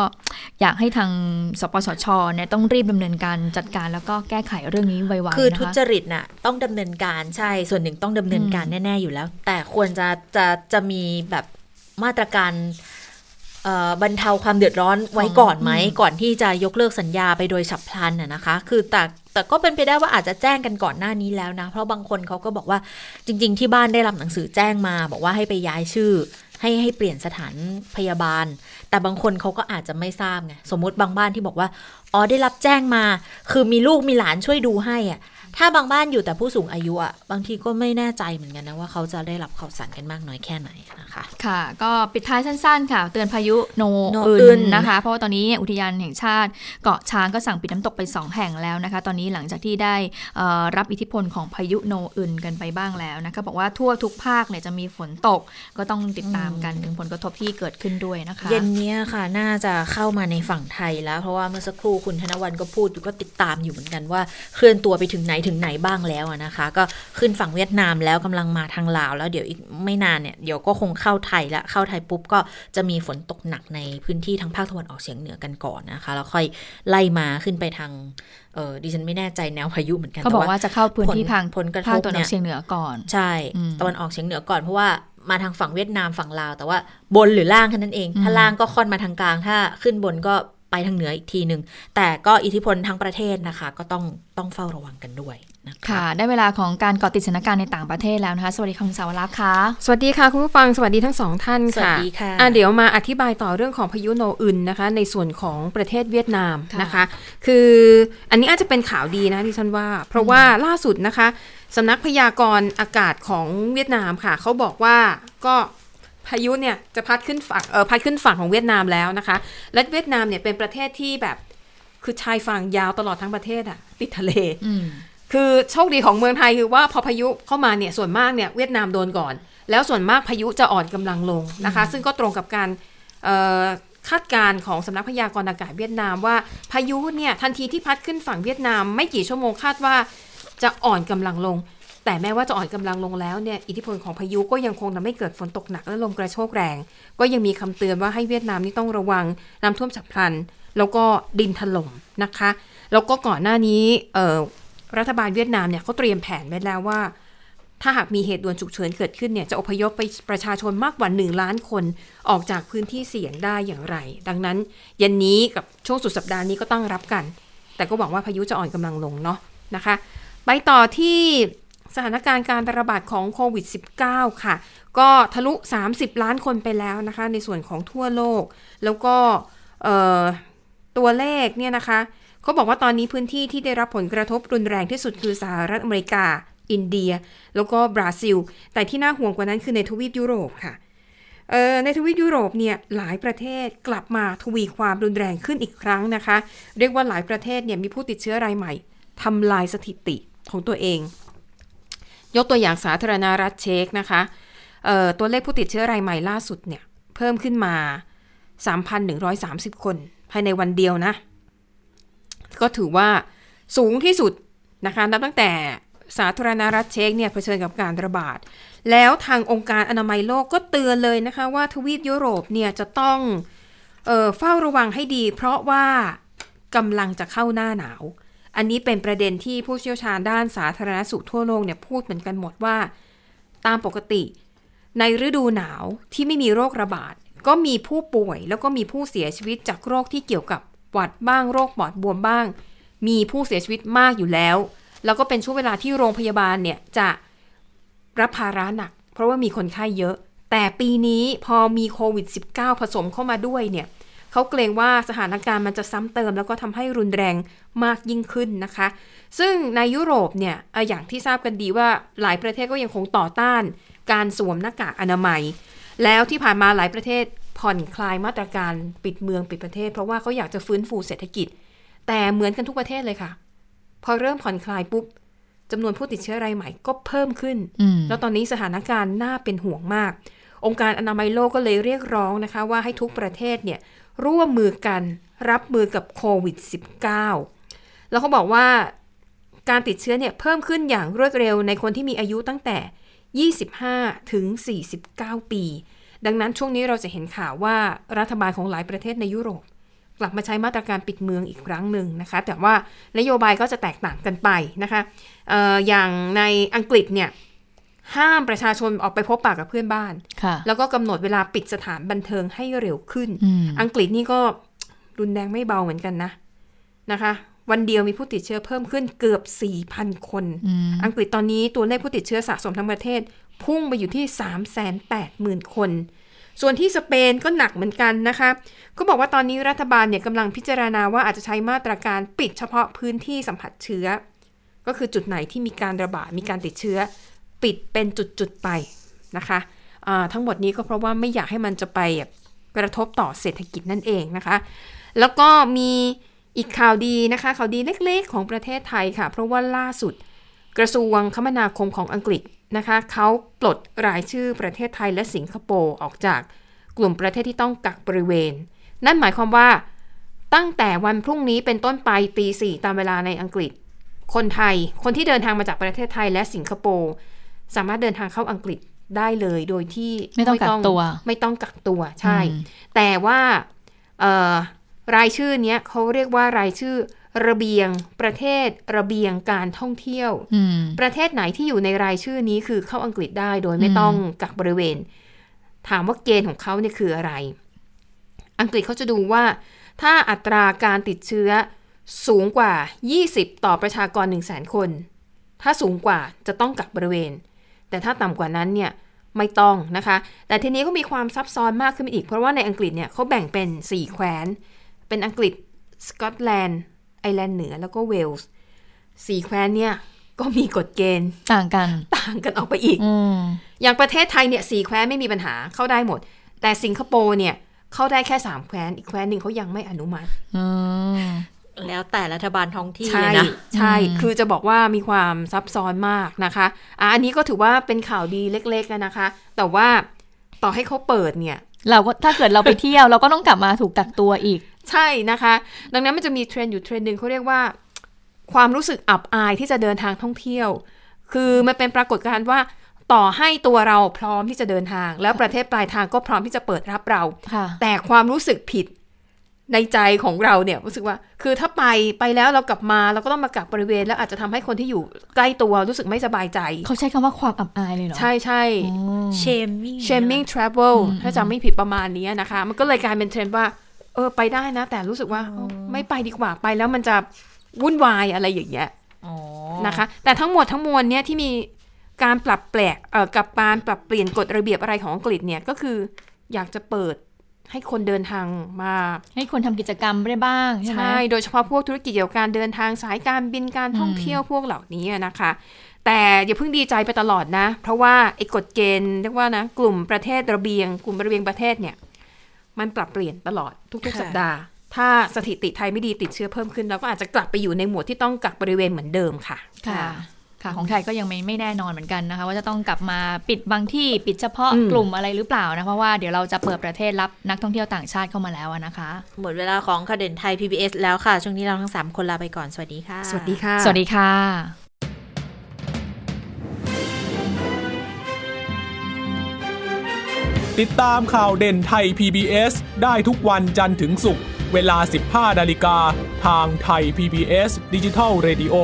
อยากให้ทางสปสชเนี่ยต้องรีบดำเนินการจัดการแล้วก็แก้ไขเรื่องนี้ไวๆนะคะคือทุจริตน่ะต้องดำเนินการใช่ส่วนหนึ่งต้องดำเนินการแน่ ๆอยู่แล้ว แต่ควรจะจะจะมีแบบมาตรการบรรเทาความเดือดร้อนไว้ก่อนไหม ก่อนที่จะยกเลิกสัญญาไปโดยฉับพลันน่ะนะคะ คือแต่แต่ก็เป็นไปได้ว่าอาจจะแจ้งกันก่อนหน้านี้แล้วนะ เพราะบางคนเขาก็บอกว่าจริง ๆ ที่บ้านได้รับหนังสือแจ้งมา บอกว่าให้ไปย้ายชื่อ ให้ให้เปลี่ยนสถานพยาบาล แต่บางคนเขาก็อาจจะไม่ทราบไงสมมติบางบ้านที่บอกว่าอ๋อได้รับแจ้งมา คือมีลูกมีหลานช่วยดูให้อะ ถ้าบางบ้านอยู่แต่ผู้สูงอายุอะบางทีก็ไม่แน่ใจเหมือนกันนะว่าเขาจะได้รับข่าวสารกันมากน้อยแค่ไหนนะคะ ค่ะ ก็ปิดท้ายสั้นๆ ค่ะ เตือนพายุโนอื่นนะคะ เพราะว่าตอนนี้อุทยานแห่งชาติ เกาะช้างก็สั่งปิดน้ำตกไป 2 แห่งแล้วนะคะ ตอนนี้หลังจากที่ได้รับอิทธิพลของพายุโนอื่นกันไปบ้างแล้วนะคะบอกว่าทั่วทุกภาคเนี่ยจะมีฝนตกก็ต้องติดตามกันถึงผลกระทบที่เกิดขึ้นด้วยนะคะ เย็นนี้ค่ะน่าจะเข้ามาในฝั่งไทยแล้วเพราะว่าเมื่อสักครู่คุณธนวันก็พูดอยู่ก็ติดตามอยู่เหมือนกันว่าเคลื่อนตัวไปถึงไหนถึงไหนบ้างแล้วนะคะ ก็ขึ้นฝั่งเวียดนามแล้วกำลังมาทางลาว แล้วเดี๋ยวอีกไม่นานเนี่ยเดี๋ยวก็คงเข้าไทยละเข้าไทยปุ๊บก็จะมีฝนตกหนักในพื้นที่ทางภาคตะวันออกเฉียงเหนือกันก่อนนะคะ แล้วค่อยไล่มาขึ้นไปทางเออดิฉันไม่แน่ใจแนวพายุเหมือนกันเขาบอกว่าจะเข้าพื้นที่ทางผลกระทภาคบตะวันอเนี่อยกเฉียงเหนือก่อน ใช่อืมตะวันออกเฉียงเหนือก่อนเพราะว่ามาทางฝั่งเวียดนามฝั่งลาว แต่ว่าบนหรือล่างแค่นั้นเอง ถ้าล่างก็ค่อนมาทางกลาง ถ้าขึ้นบนก็ ไปทางเหนืออีกทีหนึ่ง แต่ก็อิทธิพลทั้งประเทศนะคะ ก็ต้องต้องเฝ้าระวังกันด้วยนะคะค่ะ ได้เวลาของการเกาะติดสถานการณ์ในต่างประเทศแล้วนะคะ สวัสดีค่ะคุณสาวรักษ์ค่ะ สวัสดีค่ะ คุณผู้ฟัง สวัสดีทั้งสองท่านสวัค่ะสดีค่ะอะเดี๋ยวมาอธิบายต่อเรื่องของพายุโนอึนนะคะ ในส่วนของประเทศเวียดนามค่ะนะคะ คืออันนี้อาจจะเป็นข่าวดีนะที่ฉันว่า เพราะว่าล่าสุดนะคะสำนักพยากรณ์อากาศของเวียดนามค่ะ เขาบอกว่าก็ พายุเนี่ยจะพัดขึ้นฝั่งเออพัดขึ้นฝั่งของเวียดนามแล้วนะคะ และเวียดนามเนี่ยเป็นประเทศที่แบบ คือชายฝั่งยาวตลอดทั้งประเทศอะติดทะเลอืมคือโชคดีของเมืองไทยคือว่าพอพายุเข้ามาเนี่ยส่วนมากเนี่ยเวียดนามโดนก่อน แล้วส่วนมากพายุจะอ่อนกำลังลงนะคะ ซึ่งก็ตรงกับการเอ่อคาดการณ์ของสำนักพยากรณ์อากาศเวียดนามว่าพายุเนี่ยทันทีที่พัดขึ้นฝั่งเวียดนาม ไม่กี่ชั่วโมงคาดว่าจะอ่อนกำลังลง แต่แม้ว่าจะอ่อนกำลังลงแล้วเนี่ยอิทธิพลของพายุก็ยังคงทำให้เกิดฝนตกหนักและลมกระโชกแรง ก็ยังมีคำเตือนว่าให้เวียดนามนี่ต้องระวังน้ำท่วมฉับพลัน แล้วก็ดินถล่มนะคะ แล้วก็ก่อนหน้านี้เรัฐบาลเวียดนามเนี่ยเขาเตรียมแผนไว้แล้วว่า ถ้าหากมีเหตุด่วนฉุกเฉินเกิดขึ้นเนี่ยจะอพยพไปประชาชนมากกว่า 1 ล้านคนออกจากพื้นที่เสี่ยงได้อย่างไร ดังนั้นเย็นนี้กับช่วงสุดสัปดาห์นี้ก็ต้องรับกัน แต่ก็หวังว่าพายุจะอ่อนกำลังลงเนาะนะคะ ไปต่อที่ สถานการณ์การระบาดของโควิด -19 ค่ะ ก็ทะลุ 30 ล้านคนไปแล้วนะคะ ในส่วนของทั่วโลก แล้วก็ตัวเลขเนี่ยนะคะเขาบอกว่าตอนนี้พื้นที่ที่ได้รับผลกระทบรุนแรงที่สุดคือสหรัฐอเมริกา อินเดีย แล้วก็บราซิล แต่ที่น่าห่วงกว่านั้นคือในทวีปยุโรปค่ะในทวีปยุโรปเนี่ยหลายประเทศกลับมาทวีความรุนแรงขึ้นอีกครั้งนะคะ เรียกว่าหลายประเทศเนี่ยมีผู้ติดเชื้อรายใหม่ทำลายสถิติของตัวเอง ยกตัวอย่างสาธารณรัฐเช็กนะคะตัวเลขผู้ติดเชื้อรายใหม่ล่าสุดเนี่ย เพิ่มขึ้นมา 3,130 คน ภายในวันเดียวนะ ก็ถือว่าสูงที่สุดนะคะนับตั้งแต่สาธารณรัฐเช็กเนี่ยเผชิญกับการระบาด แล้วทางองค์การอนามัยโลกก็เตือนเลยนะคะ ว่าทวีปยุโรปเนี่ยจะต้องเออเฝ้าระวังให้ดี เพราะว่ากำลังจะเข้าหน้าหนาว อันนี้เป็นประเด็นที่ผู้เชี่ยวชาญด้านสาธารณสุขทั่วโลกเนี่ยพูดเหมือนกันหมดว่า ตามปกติ ในฤดูหนาวที่ไม่มีโรคระบาด ก็มีผู้ป่วยแล้วก็มีผู้เสียชีวิตจากโรคที่เกี่ยวกับหวัดบ้างโรคปอดบวมบ้าง มีผู้เสียชีวิตมากอยู่แล้ว แล้วก็เป็นช่วงเวลาที่โรงพยาบาลเนี่ยจะรับภาระหนัก เพราะว่ามีคนไข้เยอะ แต่ปีนี้พอมีโควิด -19 ผสมเข้ามาด้วยเนี่ย เขาเกรงว่าสถานการณ์มันจะซ้ำเติม แล้วก็ทำให้รุนแรงมากยิ่งขึ้นนะคะ ซึ่งในยุโรปเนี่ยอย่างที่ทราบกันดีว่าหลายประเทศก็ยังคงต่อต้านการสวมหน้ากากอนามัย แล้วที่ผ่านมาหลายประเทศผ่อนคลายมาตรการปิดเมืองปิดประเทศ เพราะว่าเขาอยากจะฟื้นฟูเศรษฐกิจ แต่เหมือนกันทุกประเทศเลยค่ะ พอเริ่มผ่อนคลายปุ๊บจำนวนผู้ติดเชื้อรายใหม่ก็เพิ่มขึ้น แล้วตอนนี้สถานการณ์น่าเป็นห่วงมาก องค์การอนามัยโลกก็เลยเรียกร้องนะคะ ว่าให้ทุกประเทศเนี่ย ร่วมมือกันรับมือกับโควิด -19 แล้วเขาบอกว่าการติดเชื้อเนี่ยเพิ่มขึ้นอย่างรวดเร็วในคนที่มีอายุตั้งแต่ 25 ถึง 49 ปี ดังนั้นช่วงนี้เราจะเห็นข่าวว่ารัฐบาลของหลายประเทศในยุโรป กลับมาใช้มาตรการปิดเมืองอีกครั้งหนึ่งนะคะ แต่ว่านโยบายก็จะแตกต่างกันไปนะคะอออย่างในอังกฤษเนี่ย ห้ามประชาชนออกไปพบปะกับเพื่อนบ้านค่ะแล้วก็กำหนดเวลาปิดสถานบันเทิงให้เร็วขึ้นอืมอังกฤษนี่ก็รุนแรงไม่เบาเหมือนกันนะนะคะ วันเดียวมีผู้ติดเชื้อเพิ่มขึ้นเกือบ 4,000 คนอืมอังกฤษตอนนี้ตัวเลขผู้ติดเชื้อสะสมทั้งประเทศ พุ่งไปอยู่ที่ 380,000 คน ส่วนที่สเปนก็หนักเหมือนกันนะคะ ก็บอกว่าตอนนี้รัฐบาลเนี่ยกำลังพิจารณาว่าอาจจะใช้มาตรการปิดเฉพาะพื้นที่สัมผัสเชื้อ ก็คือจุดไหนที่มีการระบาดมีการติดเชื้อ ปิดเป็นจุดๆไปนะคะทั้งหมดนี้ก็เพราะว่าไม่อยากให้มันจะไปกระทบต่อเศรษฐกิจนั่นเองนะคะ แล้วก็มีอีกข่าวดีนะคะข่าวดีเล็กๆ ของประเทศไทยค่ะ เพราะว่าล่าสุดกระทรวงคมนาคมของอังกฤษนะคะเขาปลดรายชื่อประเทศไทยและสิงคโปร์ออกจากกลุ่มประเทศที่ต้องกักบริเวณ นั่นหมายความว่าตั้งแต่วันพรุ่งนี้เป็นต้นไปตีสี่ตามเวลาในอังกฤษ คนไทย คนที่เดินทางมาจากประเทศไทยและสิงคโปร์ สามารถเดินทางเข้าอังกฤษได้เลยโดยที่ไม่ต้องกักตัว ไม่ต้องกักตัวใช่อืมแต่ว่าเอ่อรายชื่อเนี้ยเขาเรียกว่ารายชื่อระเบียงประเทศระเบียงการท่องเที่ยวอืมประเทศไหนที่อยู่ในรายชื่อนี้คือเข้าอังกฤษได้โดยไม่ต้องกักบริเวณ ถามว่าเกณฑ์ของเขาเนี่ยคืออะไร อังกฤษเขาจะดูว่า ถ้าอัตราการติดเชื้อสูงกว่า 20 ต่อประชากร 1 0 0 0 0 0 คน ถ้าสูงกว่าจะต้องกักบริเวณ แต่ถ้าต่ำกว่านั้นเนี่ยไม่ต้องนะคะ แต่ทีนี้ก็มีความซับซ้อนมากขึ้นไปอีก เพราะว่าในอังกฤษเนี่ยเขาแบ่งเป็น 4 แคว้น เป็นอังกฤษ สกอตแลนด์ ไอร์แลนด์เหนือ แล้วก็เวลส์สี่แคว้นเนี่ยก็มีกฎเกณฑ์ต่างกัน ต่างกันออกไปอีกอืมอย่างประเทศไทยเนี่ยสี่แคว้นไม่มีปัญหาเข้าได้หมด แต่สิงคโปร์เนี่ยเข้าได้แค่สามแคว้น อีกแคว้นหนึ่งเขายังไม่อนุมัติอืม แล้วแต่รัฐบาลท้องที่ใช่เลยนะ ใช่อืมคือจะบอกว่ามีความซับซ้อนมากนะคะอะอันนี้ก็ถือว่าเป็นข่าวดีเล็กๆนะคะ แต่ว่าต่อให้เขาเปิดเนี่ย เราก็ถ้าเกิดเราไปเที่ยว เราก็ต้องกลับมาถูกกักตัวอีก ใช่นะคะ ดังนั้นมันจะมีเทรนด์อยู่เทรนด์หนึ่งเขาเรียกว่า ความรู้สึกอับอายที่จะเดินทางท่องเที่ยว คือมันเป็นปรากฏการณ์ว่าต่อให้ตัวเราพร้อมที่จะเดินทาง แล้วประเทศปลายทางก็พร้อมที่จะเปิดรับเราค่ะแต่ความรู้สึกผิด ในใจของเราเนี่ยรู้สึกว่า คือถ้าไปไปแล้วเรากลับมาเราก็ต้องมากักบริเวณ แล้วอาจจะทำให้คนที่อยู่ใกล้ตัวรู้สึกไม่สบายใจ เขาใช้คำว่าความอับอายเลยเหรอใช่ใช่อืมเชมมิ่ง shaming travel อืมถ้าจำไม่ผิดประมาณนี้นะคะ มันก็เลยกลายเป็นเทรนด์ว่า เออไปได้นะ แต่รู้สึกว่าเออไม่ไปดีกว่าไปแล้วมันจะวุ่นวายอะไรอย่างเงี้ยอ๋อนะคะ แต่ทั้งหมดทั้งมวลเนี่ยที่มีการปรับแปลกเอ่อกับการปรับเปลี่ยนกฎระเบียบอะไรของอังกฤษเนี่ยก็คืออยากจะเปิด ให้คนเดินทางมา ให้คนทำกิจกรรมได้บ้างใช่ไหมใช่โดยเฉพาะพวกธุรกิจเกี่ยวกับการเดินทางสายการบินการท่องเที่ยวพวกเหล่านี้นะคะ แต่อย่าเพิ่งดีใจไปตลอดนะ เพราะว่าไอ้กฎเกณฑ์เรียกว่านะกลุ่มประเทศระเบียง กลุ่มระเบียงประเทศเนี่ย มันปรับเปลี่ยนตลอดทุกค่ะๆสัปดาห์ถ้าสถิติไทยไม่ดีติดเชื้อเพิ่มขึ้นเราก็อาจจะกลับไปอยู่ในหมวดที่ต้องกักบริเวณเหมือนเดิมค่ะ ค่ะ ค่ะของไทยก็ยังไม่ไม่แน่นอนเหมือนกันนะคะ ว่าจะต้องกลับมาปิดบางที่ปิดเฉพาะอืมกลุ่มอะไรหรือเปล่านะเพราะว่าเดี๋ยวเราจะเปิดประเทศรับนักท่องเที่ยวต่างชาติเข้ามาแล้วอะนะคะ หมดเวลาของข่าวเด่นไทย PBS แล้วค่ะ ช่วงนี้เราทั้ง 3 คนลาไปก่อน สวัสดีค่ะ สวัสดีค่ะ สวัสดีค่ะ ติดตามข่าวเด่นไทย PBS ได้ทุกวันจันทร์ถึงศุกร์เวลา 15นาฬิกาทางไทย PBS ดิจิทัล Radio